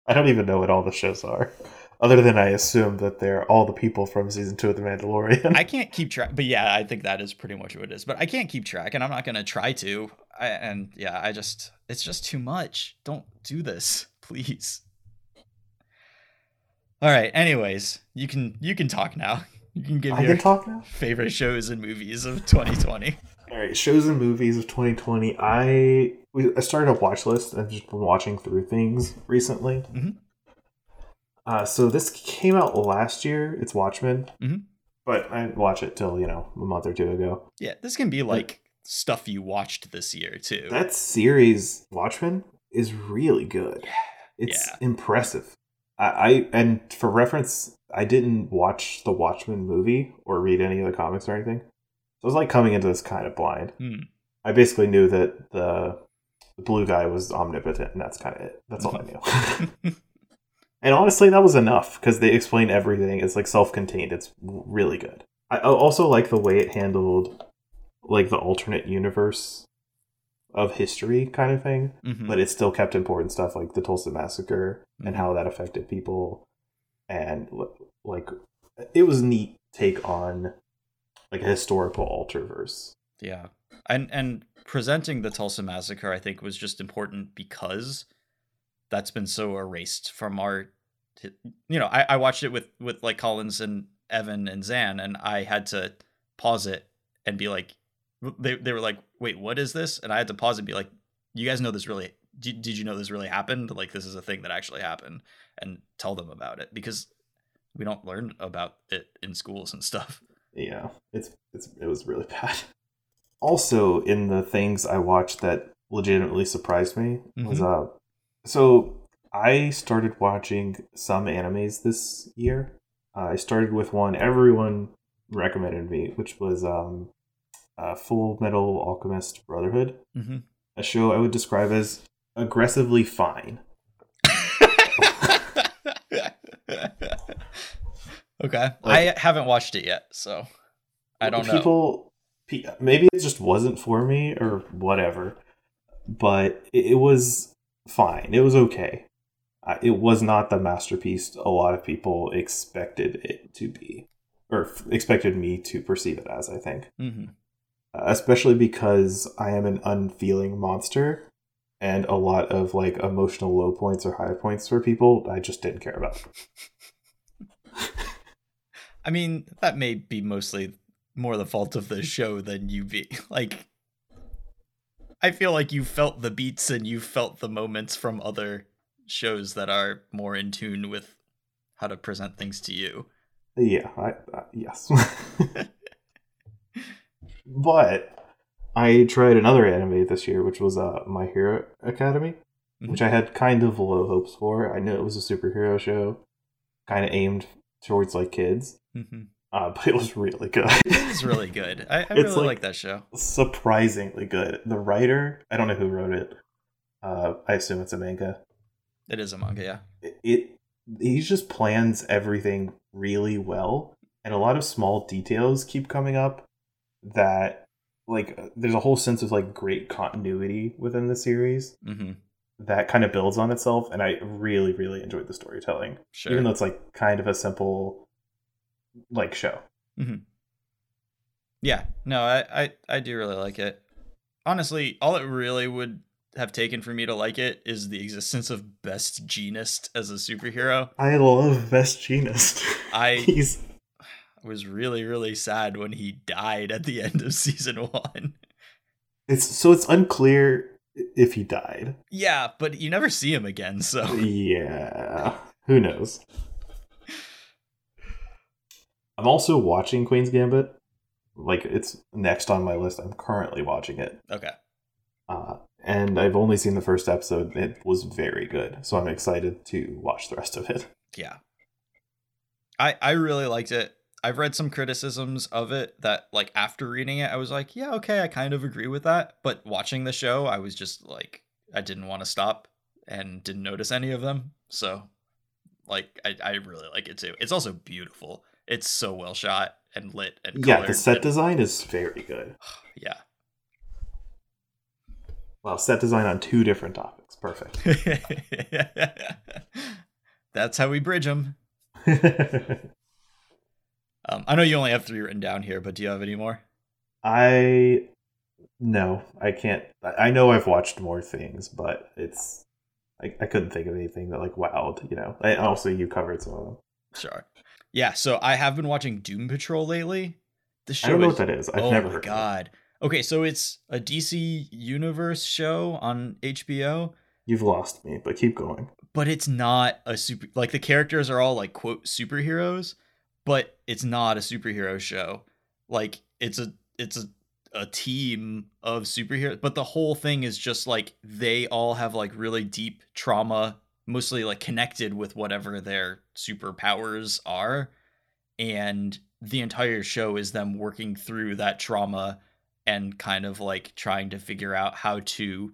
I don't even know what all the shows are, other than I assume that they're all the people from season two of The Mandalorian. I can't keep track, but yeah, I think that is pretty much what it is. But I can't keep track, and I'm not gonna try to. I, and yeah, I just it's just too much. Don't do this, (laughs) please. All right. Anyways, you can you can talk now. You can give I your can talk now? favorite shows and movies of 2020. (laughs) All right, shows and movies of 2020. I we I started a watch list and I've just been watching through things recently. Mm-hmm. Uh, so this came out last year. It's Watchmen, mm-hmm. but I didn't watch it till you know a month or two ago. Yeah, this can be like but, stuff you watched this year too. That series Watchmen is really good. Yeah. It's yeah. impressive. I, I and for reference, I didn't watch the Watchmen movie or read any of the comics or anything. So it was like coming into this kind of blind. Hmm. I basically knew that the the blue guy was omnipotent, and that's kind of it. That's all I knew. (laughs) and honestly, that was enough because they explain everything. It's like self-contained. It's really good. I also like the way it handled like the alternate universe of history kind of thing, mm-hmm. but it still kept important stuff like the Tulsa massacre mm-hmm. and how that affected people, and like it was a neat take on like a historical alterverse. Yeah, and and presenting the Tulsa massacre, I think, was just important because that's been so erased from our. You know, I, I watched it with with like Collins and Evan and Zan, and I had to pause it and be like, they they were like, wait, what is this? And I had to pause and be like, you guys know this really? Did, did you know this really happened? Like this is a thing that actually happened, and tell them about it because we don't learn about it in schools and stuff. Yeah, it's it's it was really (laughs) bad. also in the things I watched that legitimately surprised me mm-hmm. was uh so I started watching some animes this year. Uh, I started with one everyone recommended me, which was um, uh, Full Metal Alchemist Brotherhood, mm-hmm. a show I would describe as aggressively fine. (laughs) okay, like, I haven't watched it yet, so I don't people, know. Maybe it just wasn't for me or whatever, but it was fine. It was okay. It was not the masterpiece a lot of people expected it to be, or expected me to perceive it as. I think, mm-hmm. Especially because I am an unfeeling monster, and a lot of like emotional low points or high points for people I just didn't care about. (laughs) I mean, that may be mostly more the fault of the show than you be (laughs) like I feel like you felt the beats and you felt the moments from other shows that are more in tune with how to present things to you. Yeah, I, uh, yes. (laughs) but I tried another anime this year, which was uh, My Hero Academia, mm-hmm. which I had kind of low hopes for. I knew it was a superhero show, kind of aimed towards like kids. Mm-hmm. Uh, but it was really good. (laughs) it's really good. I, I (laughs) really like, like, that show. Surprisingly good. The writer, I don't know who wrote it. Uh, I assume it's a manga. It is a manga, yeah. It, it he just plans everything really well, and a lot of small details keep coming up that like there's a whole sense of like great continuity within the series mm-hmm. that kind of builds on itself and i really really enjoyed the storytelling sure. even though it's like kind of a simple like show. Mm-hmm. Yeah, no, I, I I do really like it. Honestly, all it really would have taken for me to like it is the existence of Best Jeanist as a superhero. I love Best Jeanist I (laughs) He's... was really really sad when he died at the (laughs) end of season one. It's so it's unclear if he died. Yeah, but you never see him again, so yeah, who knows? I'm also watching Queen's Gambit. Like it's next on my list. I'm currently watching it. Okay. Uh, and I've only seen the first episode. It was very good, so I'm excited to watch the rest of it. Yeah. I I really liked it. I've read some criticisms of it that like after reading it I was like, yeah, okay, I kind of agree with that, but watching the show I was just like I didn't want to stop and didn't notice any of them. So like I I really like it too. It's also beautiful. It's so well shot and lit and yeah. The set and... design is very good. (sighs) yeah. Well, set design on two different topics. Perfect. (laughs) That's how we bridge them. (laughs) um, I know you only have three written down here, but do you have any more? I no, I can't. I know I've watched more things, but it's I, I couldn't think of anything that like wowed. You know, I, also you covered some of them. Sure. Yeah, so I have been watching Doom Patrol lately. The show I don't know is, what that is. I've oh never heard. Of it. Oh, God. Okay, so it's a DC Universe show on HBO. You've lost me, but keep going. But it's not a super like the characters are all like quote superheroes, but it's not a superhero show. Like it's a it's a a team of superheroes, but the whole thing is just like they all have like really deep trauma mostly like connected with whatever their superpowers are and the entire show is them working through that trauma and kind of like trying to figure out how to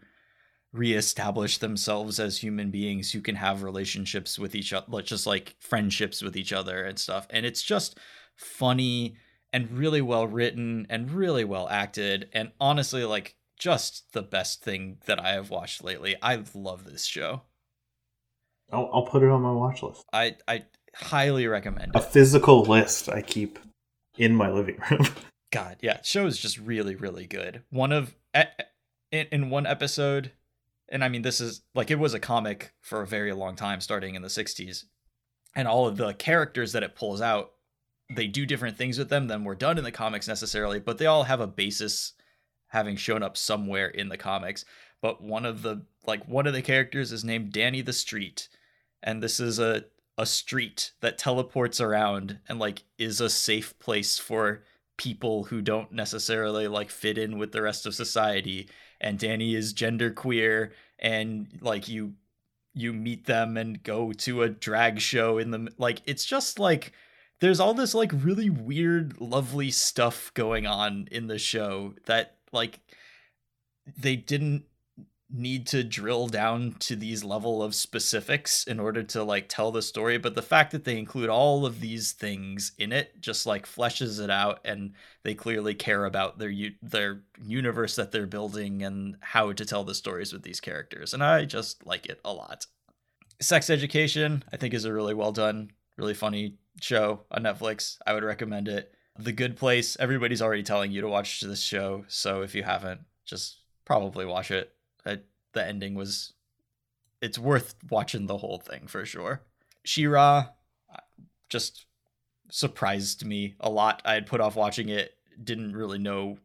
reestablish themselves as human beings who can have relationships with each other just like friendships with each other and stuff and it's just funny and really well written and really well acted and honestly like just the best thing that I have watched lately. I love this show. I'll, I'll put it on my watch list. I, I highly recommend it. A physical list I keep in my living room. (laughs) God, yeah, show is just really, really good. One of in, in one episode, and I mean this is like it was a comic for a very long time, starting in the '60s, and all of the characters that it pulls out, they do different things with them than were done in the comics necessarily, but they all have a basis having shown up somewhere in the comics. But one of the like one of the characters is named Danny the Street, and this is a a street that teleports around and like is a safe place for people who don't necessarily like fit in with the rest of society and Danny is gender queer and like you you meet them and go to a drag show in the like it's just like there's all this like really weird lovely stuff going on in the show that like they didn't need to drill down to these level of specifics in order to like tell the story but the fact that they include all of these things in it just like fleshes it out and they clearly care about their their universe that they're building and how to tell the stories with these characters and I just like it a lot. Sex Education I think is a really well done, really funny show on Netflix. I would recommend it. The Good Place, everybody's already telling you to watch this show, so if you haven't, just probably watch it the ending was it's worth watching the whole thing for sure. She-Ra just surprised me a lot. I had put off watching it, didn't really know,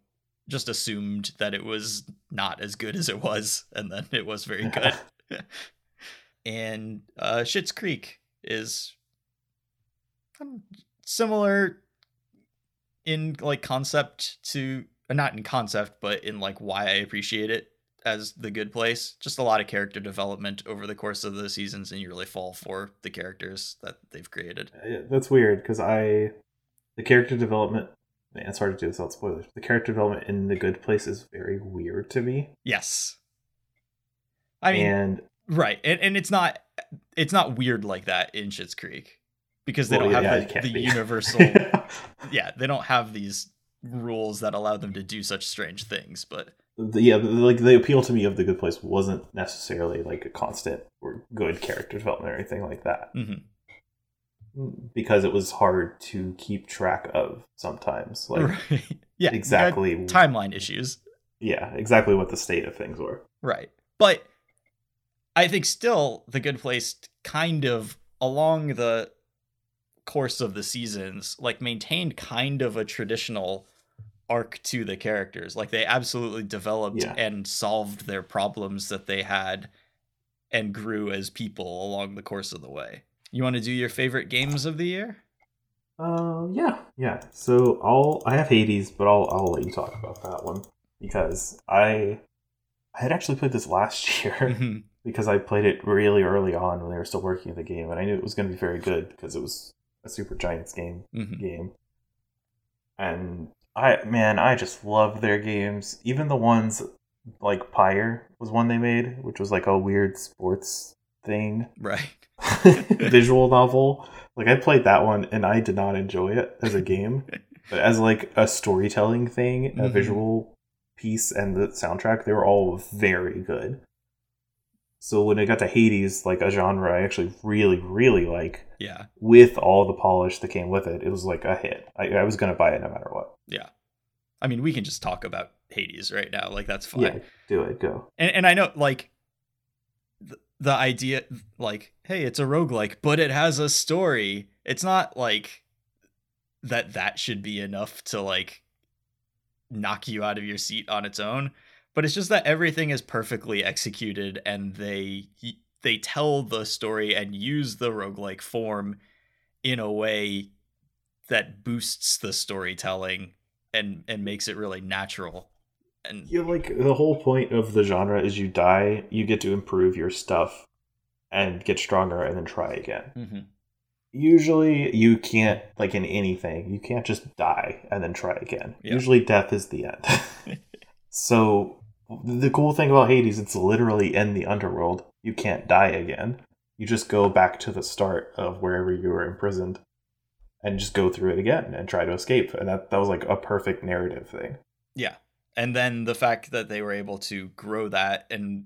just assumed that it was not as good as it was, and then it was very (laughs) good. and uh Schitt's Creek is um, similar in like concept to uh, not in concept, but in like why I appreciate it as the good place. Just a lot of character development over the course of the seasons, and you really fall for the characters that they've created. That's weird because I, the character development. Man, it's hard to do this without spoilers. The character development in the good place is very weird to me. Yes. I mean, and, right, and and it's not it's not weird like that in Schitt's Creek because they well, don't have yeah, the, the (laughs) universal. yeah, they don't have these rules that allow them to do such strange things, but the, yeah, like the appeal to me of the Good Place wasn't necessarily like a constant or good character development or anything like that. Mm-hmm. Because it was hard to keep track of sometimes, like (laughs) right. yeah, exactly timeline issues. Yeah, exactly what the state of things were. Right, but I think still the Good Place kind of along the course of the seasons like maintained kind of a traditional arc to the characters. Like they absolutely developed yeah. and solved their problems that they had and grew as people along the course of the way. You want to do your favorite games of the year? Uh, yeah, yeah. So I'll I have Hades, but I'll I'll let you talk about that one because I I had actually played this last (laughs) year mm-hmm. because I played it really early on when they were still working the game, and I knew it was going to be very good because it was a Super Giants game mm-hmm. game. And I man, I just love their games. Even the ones like Pyre was one they made, which was like a weird sports thing. Right. (laughs) (laughs) Visual novel. Like I played that one and I did not enjoy it as a game. (laughs) but as like a storytelling thing, a mm-hmm. visual piece and the soundtrack, they were all very good. So when it got to Hades, like a genre I actually really, really like, yeah, with all the polish that came with it, it was like a hit. I, I was gonna buy it no matter what. Yeah, I mean, we can just talk about Hades right now. Like that's fine. Yeah, do it. Go. And and I know like the, the idea, like, hey, it's a roguelike, but it has a story. It's not like that. That should be enough to like knock you out of your seat on its own but it's just that everything is perfectly executed and they they tell the story and use the roguelike form in a way that boosts the storytelling and and makes it really natural and yeah like the whole point of the genre is you die you get to improve your stuff and get stronger and then try again mm-hmm. usually you can't like in anything you can't just die and then try again yeah. usually death is the end (laughs) so the cool thing about Hades, it's literally in the underworld. You can't die again. You just go back to the start of wherever you were imprisoned and just go through it again and try to escape. And that, that was like a perfect narrative thing. Yeah. And then the fact that they were able to grow that and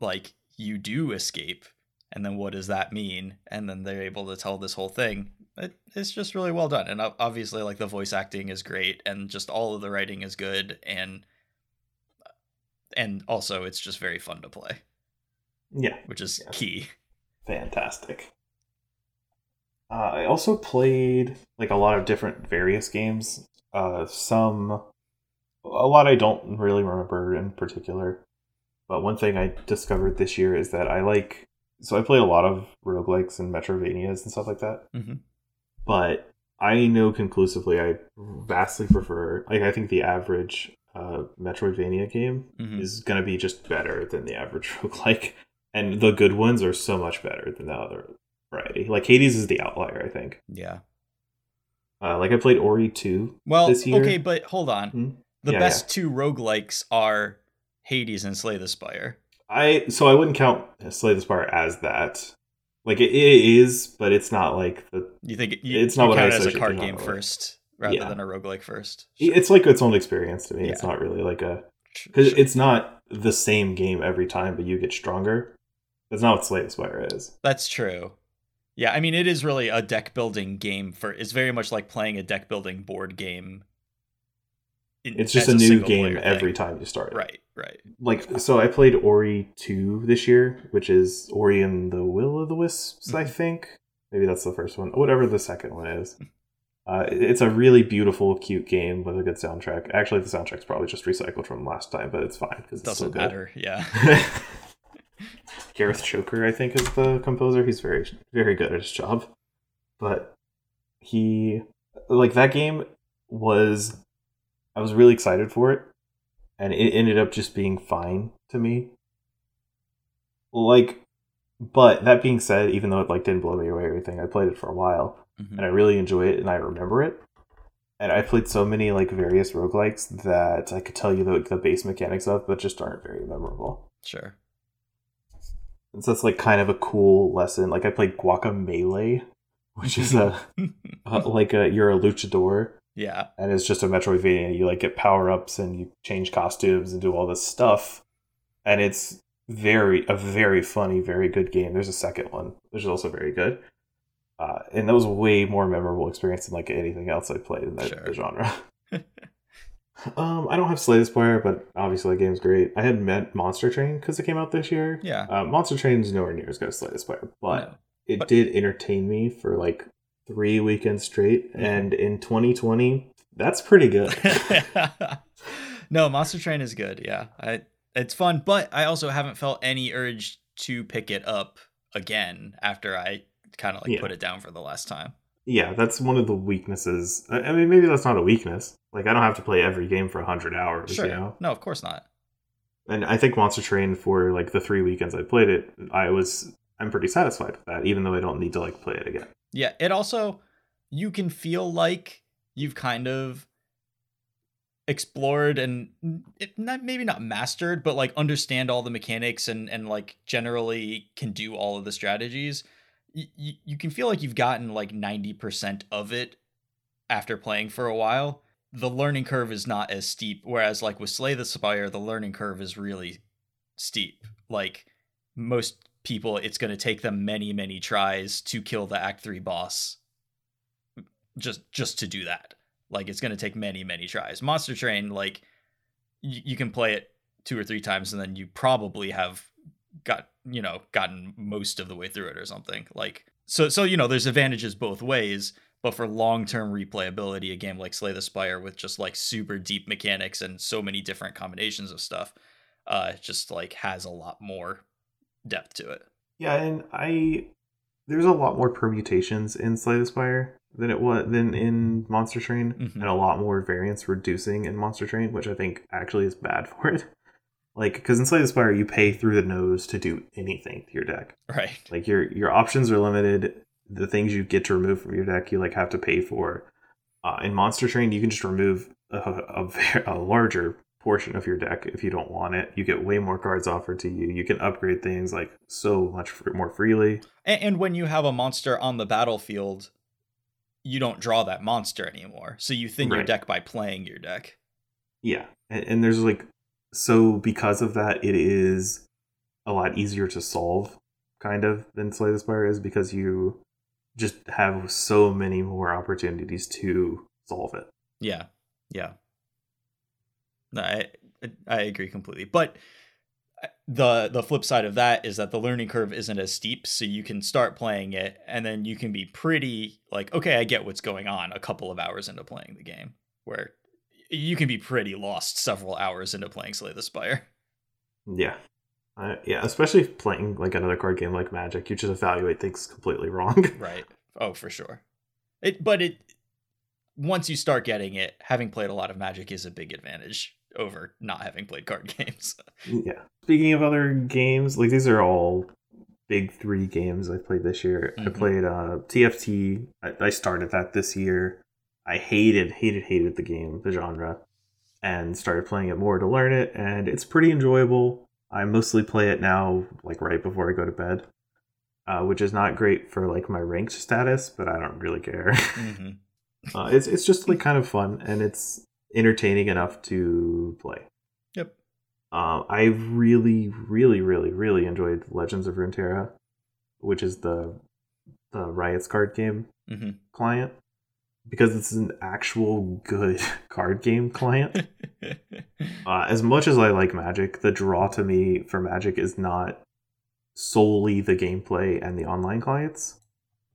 like you do escape and then what does that mean and then they're able to tell this whole thing it, it's just really well done and obviously like the voice acting is great and just all of the writing is good and and also it's just very fun to play. Yeah, which is yeah. key. Fantastic. Uh, I also played like a lot of different various games. Uh, some, a lot I don't really remember in particular. But one thing I discovered this year is that I like. So I played a lot of roguelikes and Metroidvanias and stuff like that. Mm-hmm. But I know conclusively I vastly prefer. Like I think the average uh, Metroidvania game mm-hmm. is going to be just better than the average (laughs) roguelike, and the good ones are so much better than the other variety. Like Hades is the outlier, I think. Yeah. Uh, like I played Ori 2 well, okay, but hold on. Mm-hmm. The yeah, best yeah. two roguelikes are Hades and Slay the Spire. I so I wouldn't count Slay the Spire as that. Like it, it is, but it's not like the. You think it, you, it's not what I as a card game first rather yeah. than a roguelike first. Sure. It's like its own experience to me. Yeah. It's not really like a because sure. it's not the same game every time, but you get stronger. That's not what Slay the Spire is. That's true. Yeah, I mean it is really a deck building game for it's very much like playing a deck building board game. In, it's just a, a new game every time you start it. Right, right. Like so I played Ori 2 this year, which is Ori and the Will of the Wisps, I mm-hmm. think. Maybe that's the first one. Whatever the second one is. (laughs) Uh, it's a really beautiful, cute game with a good soundtrack. Actually, the soundtrack's probably just recycled from last time, but it's fine because it doesn't so matter. Yeah. (laughs) Gareth Coker, I think, is the composer. He's very, very good at his job. But he, like, that game was, I was really excited for it, and it ended up just being fine to me. Like, but that being said, even though it like didn't blow me away or anything, I played it for a while, mm-hmm. and I really enjoy it, and I remember it. And I played so many like various roguelikes that I could tell you the, the base mechanics of, but just aren't very memorable. Sure. And so that's like kind of a cool lesson. Like I played Guacamelee, which is a, a (laughs) like a you're a luchador. Yeah. And it's just a Metroidvania. You like get power ups and you change costumes and do all this stuff. And it's very a very funny, very good game. There's a second one, which is also very good. Uh, and that was a way more memorable experience than like anything else I played in that sure. genre. (laughs) Um, I don't have Slay the Spire, but obviously that game's great. I had met Monster Train because it came out this year. Yeah. Uh, Monster Train is nowhere near as good as Slay the Spire, but no. it but... did entertain me for like three weekends straight. Mm-hmm. And in 2020, that's pretty good. (laughs) no, Monster Train is good. Yeah, I, it's fun, but I also haven't felt any urge to pick it up again after I kind of like yeah. put it down for the last time yeah, that's one of the weaknesses. I mean, maybe that's not a weakness. Like, I don't have to play every game for 100 hours, sure. you know? No, of course not. And I think Monster Train, for like the three weekends I played it, I was, I'm pretty satisfied with that, even though I don't need to like play it again. Yeah, it also, you can feel like you've kind of explored and it, not, maybe not mastered, but like understand all the mechanics and, and like generally can do all of the strategies you, you can feel like you've gotten like 90% of it after playing for a while. The learning curve is not as steep, whereas like with Slay the Spire, the learning curve is really steep. Like most people, it's going to take them many, many tries to kill the Act Three boss. Just just to do that, like it's going to take many, many tries. Monster Train, like y- you can play it two or three times, and then you probably have got you know gotten most of the way through it or something. Like so so you know there's advantages both ways but for long-term replayability a game like slay the spire with just like super deep mechanics and so many different combinations of stuff uh just like has a lot more depth to it. Yeah and i there's a lot more permutations in slay the spire than it was than in monster train mm-hmm. and a lot more variance reducing in monster train which i think actually is bad (laughs) for it like because in Slay the Spire you pay through the nose to do anything to your deck. Right. Like your your options are limited. The things you get to remove from your deck you like have to pay for. Uh, in Monster Train you can just remove a, a, a larger portion of your deck if you don't want it. You get way more cards offered to you. You can upgrade things like so much more freely. And, and, when you have a monster on the battlefield, you don't draw that monster anymore. So you thin right. your deck by playing your deck. Yeah, and, and, there's like so because of that, it is a lot easier to solve, kind of, than Slay the Spire is because you just have so many more opportunities to solve it. Yeah, yeah. No, I I agree completely, but uh, the the flip side of that is that the learning curve isn't as steep so you can start playing it and then you can be pretty like okay i get what's going on a couple of hours into playing the game where you can be pretty lost several hours into playing Slay the Spire. Yeah. Uh, yeah, especially playing like another card game like Magic, you just evaluate things completely (laughs) wrong. right. Oh, for sure. It, but it, once you start getting it, having played a lot of Magic is a big advantage over not having played card (laughs) games. yeah. Speaking of other games, like these are all big three games I played this year. Mm-hmm. I played uh, TFT. I, I started that this year. I hated, hated, hated the game, the genre, and started playing it more to learn it, and it's pretty enjoyable. I mostly play it now, like right before I go to bed, uh, which is not great for like my ranked status, but I don't really care. Mm-hmm. (laughs) uh, it's it's just like kind of fun, and it's entertaining enough to play. Yep. Um, I really, really, really, really enjoyed Legends of Runeterra, which is the the Riot's card game mm-hmm. client, because it's an actual good (laughs) card game client. (laughs) uh, as much as I like Magic, the draw to me for Magic is not solely the gameplay and the online clients.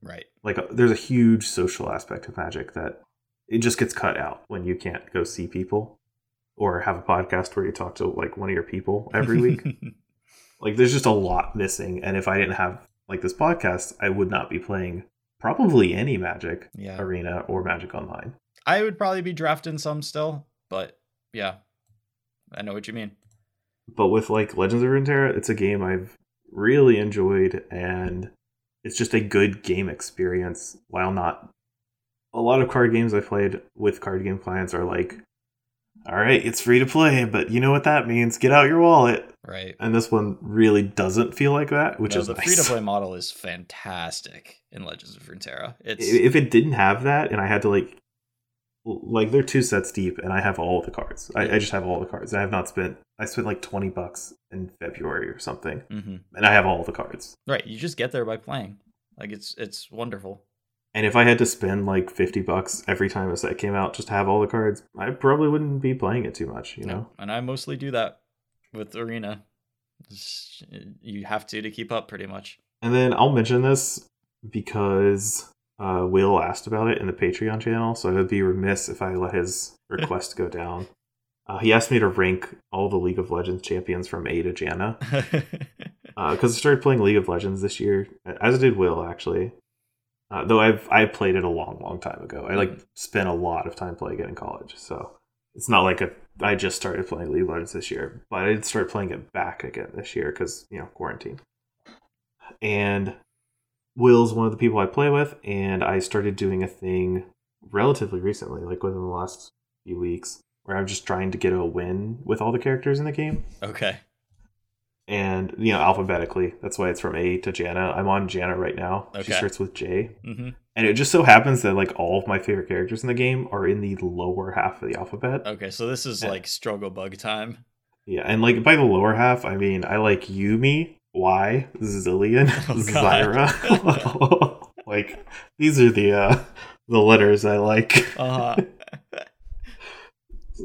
Right. Like, uh, there's a huge social aspect of Magic that it just gets cut out when you can't go see people or have a podcast where you talk to like one of your people every week. (laughs) like there's just a lot missing and if I didn't have like this podcast, I would not be playing probably any Magic yeah. Arena or Magic Online. I would probably be drafting some still, but yeah. I know what you mean. But with like Legends of Runeterra, it's a game I've really enjoyed and it's just a good game experience while not a lot of card games I played with card game clients are like, all right, it's free to play, but you know what that means? Get out your wallet. Right. And this one really doesn't feel like that, which no, is the nice. free to play model is fantastic in Legends of Runeterra. It's if it didn't have that, and I had to like, like they're two sets deep, and I have all the cards. I, I just have all the cards. I have not spent. I spent like twenty bucks in February or something, mm-hmm. and I have all the cards. Right. You just get there by playing. Like it's it's wonderful. And if I had to spend like 50 bucks every time a set came out just to have all the cards, I probably wouldn't be playing it too much, you know? And I mostly do that with Arena. You have to to keep up pretty much. And then I'll mention this because uh, Will asked about it in the Patreon channel, so I would be remiss if I let his (laughs) request go down. Uh, he asked me to rank all the League of Legends champions from A to Janna. Because (laughs) uh, I started playing League of Legends this year, as did Will, actually. Uh, though I've I played it a long, long time ago. I like mm-hmm. spent a lot of time playing it in college, so it's not like a I just started playing League of Legends this year, but I did start playing it back again this year because you know quarantine. And Will's one of the people I play with, and I started doing a thing relatively recently, like within the last few weeks, where I'm just trying to get a win with all the characters in the game. Okay and you know alphabetically. That's why it's from A to Janna. I'm on Janna right now. Okay. She starts with J, mm-hmm. and it just so happens that like all of my favorite characters in the game are in the lower half of the alphabet. Okay, so this is and, like struggle bug time. Yeah, and like by the lower half, I mean I like Yuumi, Y, Zilean, (laughs) oh, Zyra. (laughs) (laughs) like these are the uh the letters I like. Uh-huh.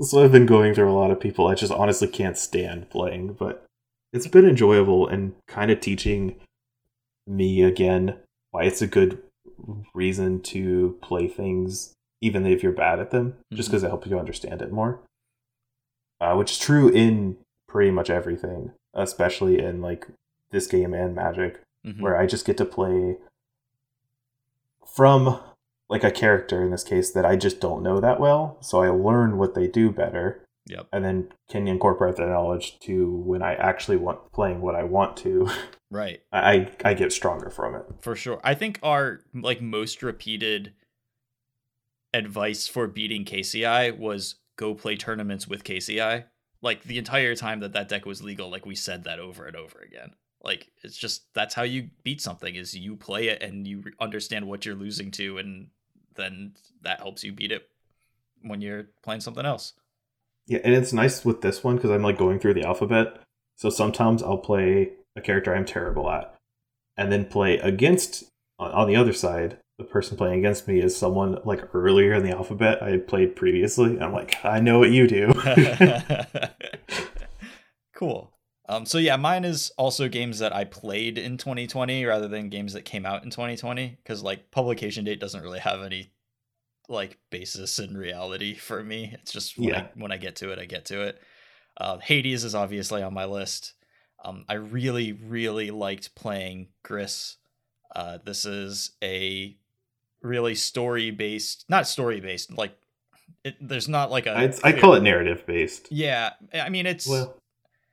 so I've been going through a lot of people I just honestly can't stand playing, but it's been enjoyable and kind of teaching me again why it's a good reason to play things even if you're bad at them mm-hmm. just because it helps you understand it more uh, which is true in pretty much everything especially in like this game and magic mm-hmm. where i just get to play from like a character in this case that i just don't know that well so i learn what they do better Yep. And then can you incorporate that knowledge to when I actually want playing what I want to? Right. I I get stronger from it. For sure. I think our like most repeated advice for beating KCI was go play tournaments with KCI. Like the entire time that that deck was legal, like we said that over and over again. Like it's just that's how you beat something is you play it and you understand what you're losing to and then that helps you beat it when you're playing something else. Yeah, and it's nice with this one because I'm like going through the alphabet. So sometimes I'll play a character I'm terrible at, and then play against on the other side. The person playing against me is someone like earlier in the alphabet I played previously. I'm like, I know what you do. (laughs) cool. Um, so yeah, mine is also games that I played in 2020 rather than games that came out in 2020 because like publication date doesn't really have any like basis in reality for me. It's just when, yeah. I, when I get to it, I get to it. Uh, Hades is obviously on my list. Um, I really, really liked playing Gris. Uh, this is a really story based, not story based, like it, there's not like a. I call it narrative based. Yeah, I mean it's well,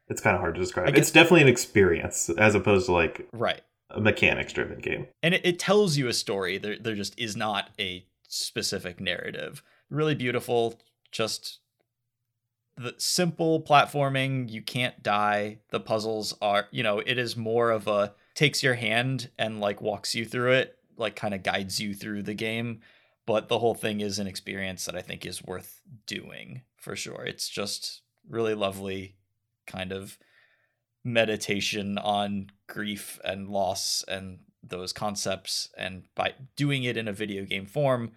it's kind of hard to describe. It's definitely an experience as opposed to like right a mechanics driven game. And it, it tells you a story. There there just is not a specific narrative. Really beautiful, just the simple platforming, you can't die. The puzzles are, you know, it is more of a takes your hand and like walks you through it, like kind of guides you through the game. But the whole thing is an experience that I think is worth doing for sure. It's just really lovely kind of meditation on grief and loss and those concepts and by doing it in a video game form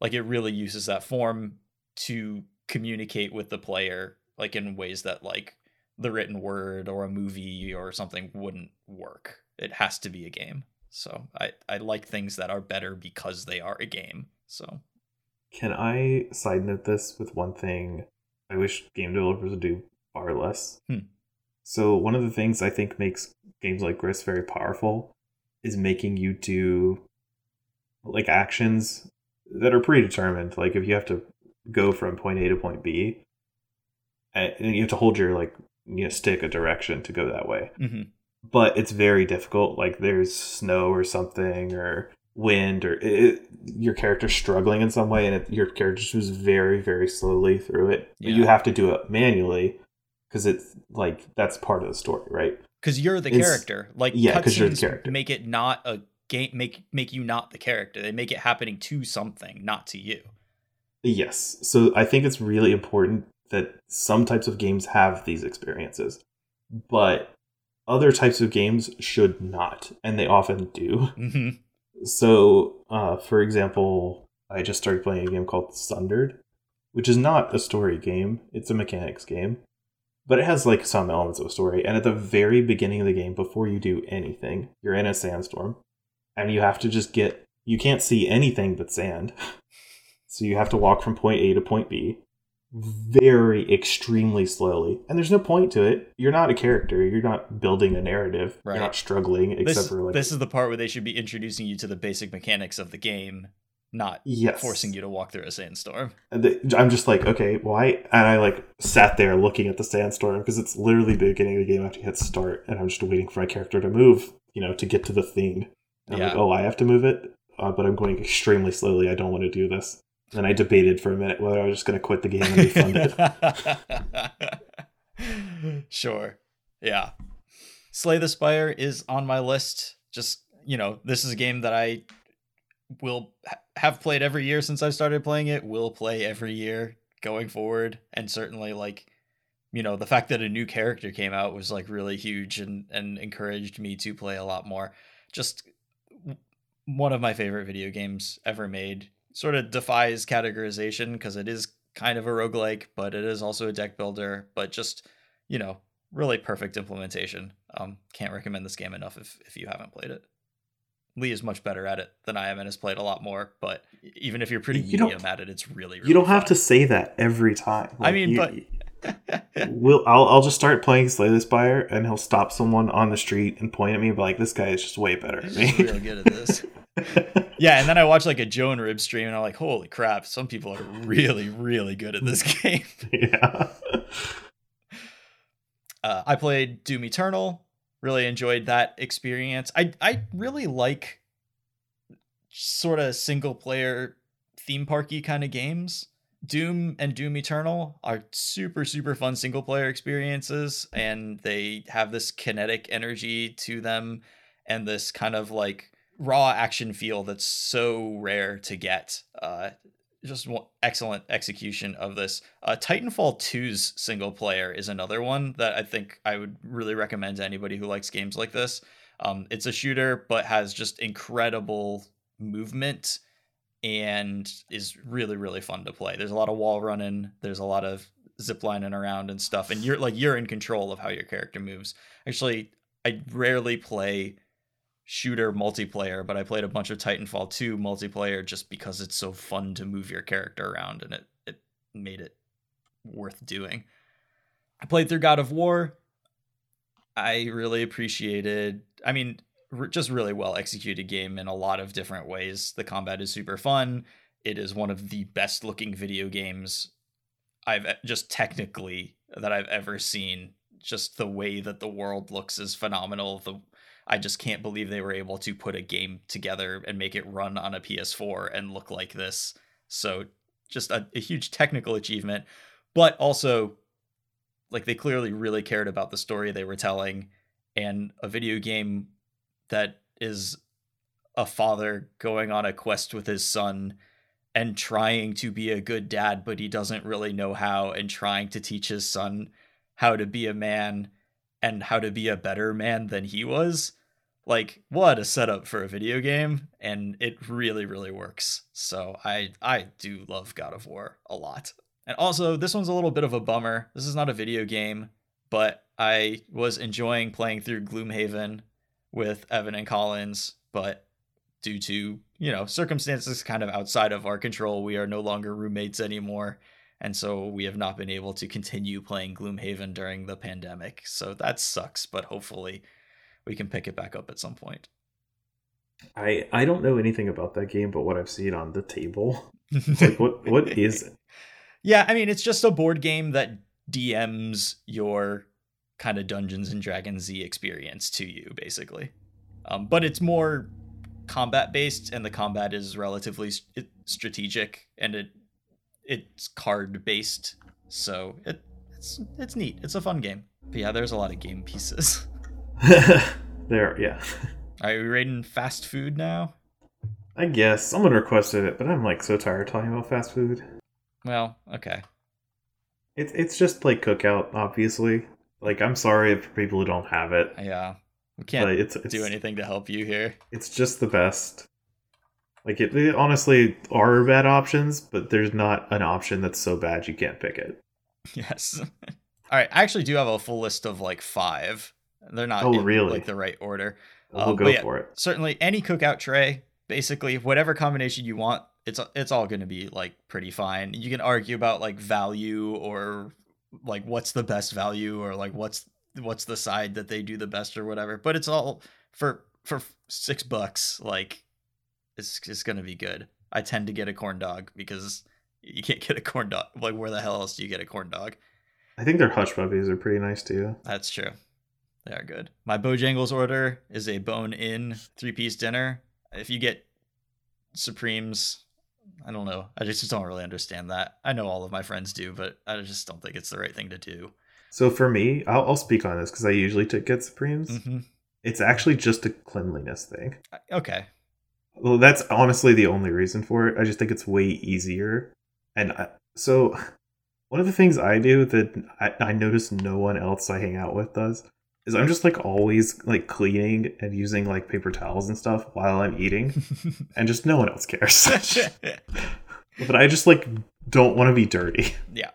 like it really uses that form to communicate with the player like in ways that like the written word or a movie or something wouldn't work. It has to be a game. So i i like things that are better because they are a game so. Can i side note this with one thing? I wish game developers would do far less. Hmm. So one of the things I think makes games like Gris very powerful is making you do like actions that are predetermined. Like if you have to go from point A to point B, and you have to hold your like you know stick a direction to go that way. Mm-hmm. But it's very difficult. Like there's snow or something or wind or it, your character's struggling in some way and it, your character just moves very very slowly through it. Yeah. You have to do it manually because it's like that's part of the story, right? Because you're the it's, character. Like yeah, because you're the character. Make it not a game. Make make you not the character. They make it happening to something, not to you. Yes. So I think it's really important that some types of games have these experiences, but other types of games should not, and they often do. Mm-hmm. So, uh, for example, I just started playing a game called Sundered, which is not a story game; it's a mechanics game but it has like some elements of a story. And at the very beginning of the game, before you do anything, you're in a sandstorm, and you have to just get. You can't see anything but sand, so you have to walk from point A to point B, very extremely slowly. And there's no point to it. You're not a character. You're not building a narrative. Right. You're not struggling. Except this, for like this is the part where they should be introducing you to the basic mechanics of the game not yes. forcing you to walk through a sandstorm. I'm just like, okay, why? And I like sat there looking at the sandstorm because it's literally the beginning of the game after you hit start, and I'm just waiting for my character to move, you know, to get to the thing. And yeah. I'm like, oh, I have to move it, uh, but I'm going extremely slowly. I don't want to do this. And I debated for a minute whether I was just going to quit the game and refund it. (laughs) sure. Yeah. Slay the Spire is on my list. Just, you know, this is a game that I will have played every year since I started playing it, will play every year going forward. And certainly like, you know, the fact that a new character came out was like really huge and, and encouraged me to play a lot more. Just one of my favorite video games ever made. Sort of defies categorization because it is kind of a roguelike, but it is also a deck builder, but just, you know, really perfect implementation. Um, can't recommend this game enough if, if you haven't played it. Lee is much better at it than I am and has played a lot more. But even if you're pretty you medium at it, it's really, really you don't fun. have to say that every time. Like, I mean, you, but we'll I'll I'll just start playing Slay the Spire and he'll stop someone on the street and point at me and be like, "This guy is just way better than me." Real good at this. (laughs) yeah, and then I watch like a Joe and Rib stream and I'm like, "Holy crap! Some people are really, really good at this (laughs) game." yeah. Uh, I played Doom Eternal really enjoyed that experience. I I really like sort of single player theme parky kind of games. Doom and Doom Eternal are super super fun single player experiences and they have this kinetic energy to them and this kind of like raw action feel that's so rare to get. Uh, just excellent execution of this. Uh, Titanfall 2's single player is another one that I think I would really recommend to anybody who likes games like this. Um, it's a shooter, but has just incredible movement and is really really fun to play. There's a lot of wall running. There's a lot of ziplining around and stuff, and you're like you're in control of how your character moves. Actually, I rarely play shooter multiplayer, but I played a bunch of Titanfall 2 multiplayer just because it's so fun to move your character around and it it made it worth doing. I played through God of War. I really appreciated I mean, just really well executed game in a lot of different ways. The combat is super fun. It is one of the best looking video games I've just technically that I've ever seen. Just the way that the world looks is phenomenal. The I just can't believe they were able to put a game together and make it run on a PS4 and look like this. So just a, a huge technical achievement, but also like they clearly really cared about the story they were telling and a video game that is a father going on a quest with his son and trying to be a good dad but he doesn't really know how and trying to teach his son how to be a man and how to be a better man than he was. Like what a setup for a video game and it really really works. So i i do love god of war a lot. And also this one's a little bit of a bummer. This is not a video game but i was enjoying playing through gloomhaven with evan and collins but due to you know circumstances kind of outside of our control we are no longer roommates anymore and so we have not been able to continue playing gloomhaven during the pandemic so that sucks but hopefully we can pick it back up at some point. I I don't know anything about that game, but what I've seen on the table, (laughs) like what what is it? Yeah, I mean it's just a board game that DMs your kind of Dungeons and Dragons Z experience to you, basically. Um, but it's more combat based, and the combat is relatively st- strategic, and it it's card based, so it it's it's neat. It's a fun game. But yeah, there's a lot of game pieces. (laughs) (laughs) there, yeah. Are we rating fast food now? I guess someone requested it, but I'm like so tired talking about fast food. Well, okay. It's it's just like cookout, obviously. Like I'm sorry for people who don't have it. Yeah, we can't it's, it's, do anything to help you here. It's just the best. Like it, it honestly are bad options, but there's not an option that's so bad you can't pick it. (laughs) Yes. (laughs) All right, I actually do have a full list of like five they're not oh, in, really? like the right order. We'll um, go yeah, for it. Certainly, any cookout tray, basically whatever combination you want, it's it's all going to be like pretty fine. You can argue about like value or like what's the best value or like what's what's the side that they do the best or whatever. But it's all for for six bucks. Like it's it's to be good. I tend to get a corn dog because you can't get a corn dog. Like where the hell else do you get a corn dog? I think their hush puppies are pretty nice too. That's true. They are good. My Bojangles order is a bone in three piece dinner. If you get Supremes, I don't know. I just don't really understand that. I know all of my friends do, but I just don't think it's the right thing to do. So for me, I'll, I'll speak on this because I usually get Supremes. Mm-hmm. It's actually just a cleanliness thing. Okay. Well, that's honestly the only reason for it. I just think it's way easier. And I, so, (laughs) one of the things I do that I, I notice no one else I hang out with does is I'm just like always like cleaning and using like paper towels and stuff while I'm eating, (laughs) and just no one else cares. (laughs) but I just like don't want to be dirty. Yeah,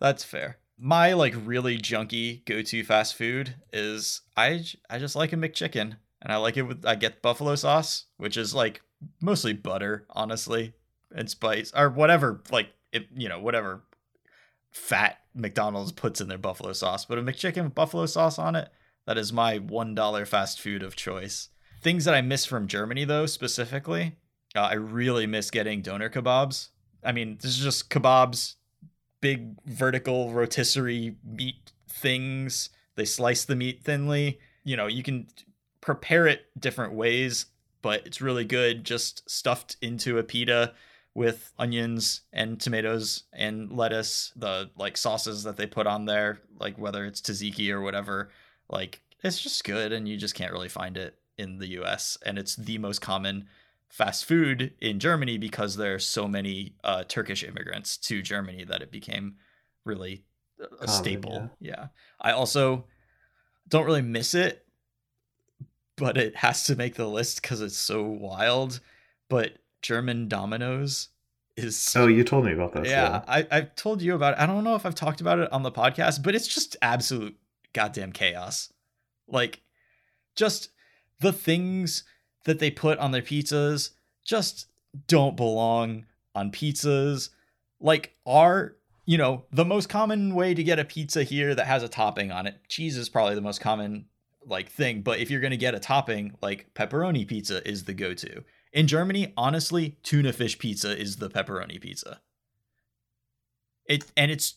that's fair. My like really junky go-to fast food is I I just like a McChicken, and I like it with I get buffalo sauce, which is like mostly butter, honestly, and spice or whatever like it, you know whatever fat McDonald's puts in their buffalo sauce, but a McChicken with buffalo sauce on it, that is my $1 fast food of choice. Things that I miss from Germany, though, specifically, uh, I really miss getting doner kebabs. I mean, this is just kebabs, big vertical rotisserie meat things. They slice the meat thinly. You know, you can prepare it different ways, but it's really good just stuffed into a pita with onions and tomatoes and lettuce, the like sauces that they put on there, like whether it's tzatziki or whatever, like it's just good and you just can't really find it in the US and it's the most common fast food in Germany because there are so many uh, Turkish immigrants to Germany that it became really a common, staple. Yeah. yeah. I also don't really miss it, but it has to make the list because it's so wild. But German Domino's is Oh, you told me about that. Yeah, I, I've told you about it. I don't know if I've talked about it on the podcast, but it's just absolute goddamn chaos. Like, just the things that they put on their pizzas just don't belong on pizzas. Like, are you know, the most common way to get a pizza here that has a topping on it. Cheese is probably the most common like thing. But if you're gonna get a topping, like pepperoni pizza is the go-to. In Germany, honestly, tuna fish pizza is the pepperoni pizza. It and it's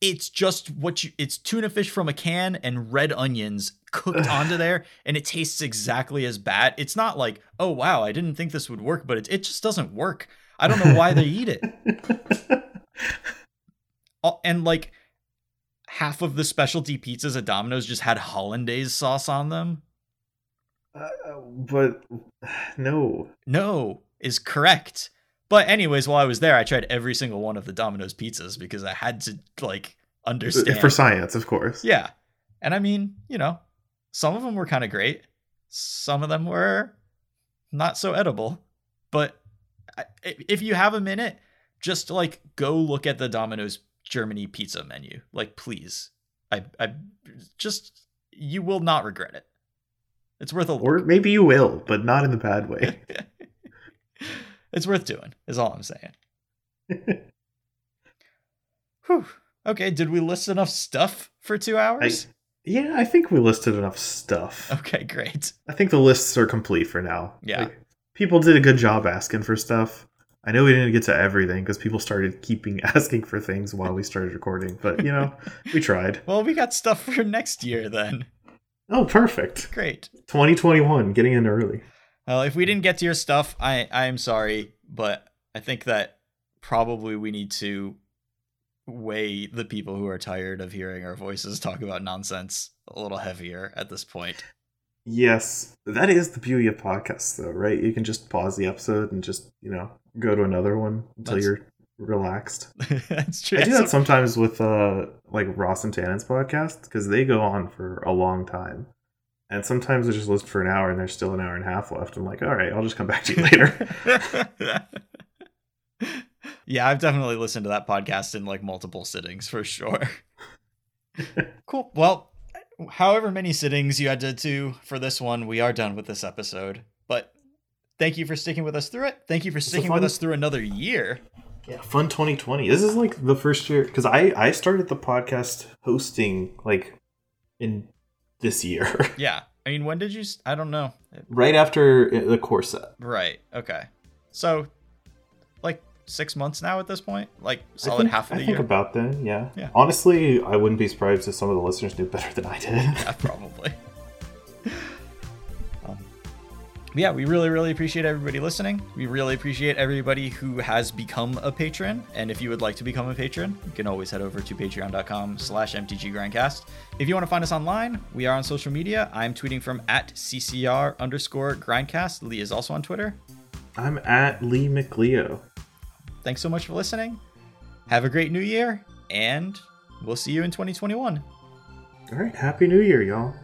it's just what you it's tuna fish from a can and red onions cooked onto there and it tastes exactly as bad. It's not like, "Oh wow, I didn't think this would work," but it it just doesn't work. I don't know why they eat it. (laughs) and like half of the specialty pizzas at Domino's just had hollandaise sauce on them. Uh, but no. No is correct. But anyways, while I was there, I tried every single one of the Domino's pizzas because I had to like understand for science, of course. Yeah. And I mean, you know, some of them were kind of great. Some of them were not so edible. But if you have a minute, just like go look at the Domino's Germany pizza menu. Like, please, I, I just you will not regret it. It's worth a look. Or maybe you will, but not in the bad way. (laughs) it's worth doing. Is all I'm saying. (laughs) Whew. Okay, did we list enough stuff for two hours? I, yeah, I think we listed enough stuff. Okay, great. I think the lists are complete for now. Yeah. Like, people did a good job asking for stuff. I know we didn't get to everything because people started keeping (laughs) asking for things while we started recording, but you know, we tried. Well, we got stuff for next year then. Oh, perfect. Great. 2021, getting in early. Well, if we didn't get to your stuff, I I am sorry, but I think that probably we need to weigh the people who are tired of hearing our voices talk about nonsense a little heavier at this point. Yes, that is the beauty of podcasts, though, right? You can just pause the episode and just, you know, go to another one until That's... you're relaxed. (laughs) That's true. I do that sometimes with uh like Ross and Tannen's podcast because they go on for a long time. And sometimes I just listen for an hour and there's still an hour and a half left. I'm like, all right, I'll just come back to you (laughs) later. (laughs) yeah, I've definitely listened to that podcast in like multiple sittings for sure. cool. Well, however many sittings you had to do for this one, we are done with this episode. But thank you for sticking with us through it. Thank you for sticking with us through another year. Yeah, fun 2020. This is like the first year because I I started the podcast hosting like in this year. (laughs) yeah, I mean, when did you? I don't know. Right after uh, the core set. Right. Okay. So like six months now at this point, like solid think, half of the I year. think about then, yeah. Yeah. Honestly, I wouldn't be surprised if some of the listeners knew better than I did. yeah, probably. (laughs) yeah, we really, really appreciate everybody listening. We really appreciate everybody who has become a patron. And if you would like to become a patron, you can always head over to patreon.com slash mtggrindcast. If you want to find us online, we are on social media. I'm tweeting from at ccr underscore grindcast. Lee is also on Twitter. I'm at Lee McLeo thanks so much for listening. Have a great new year, and we'll see you in 2021. All right. Happy New Year, y'all.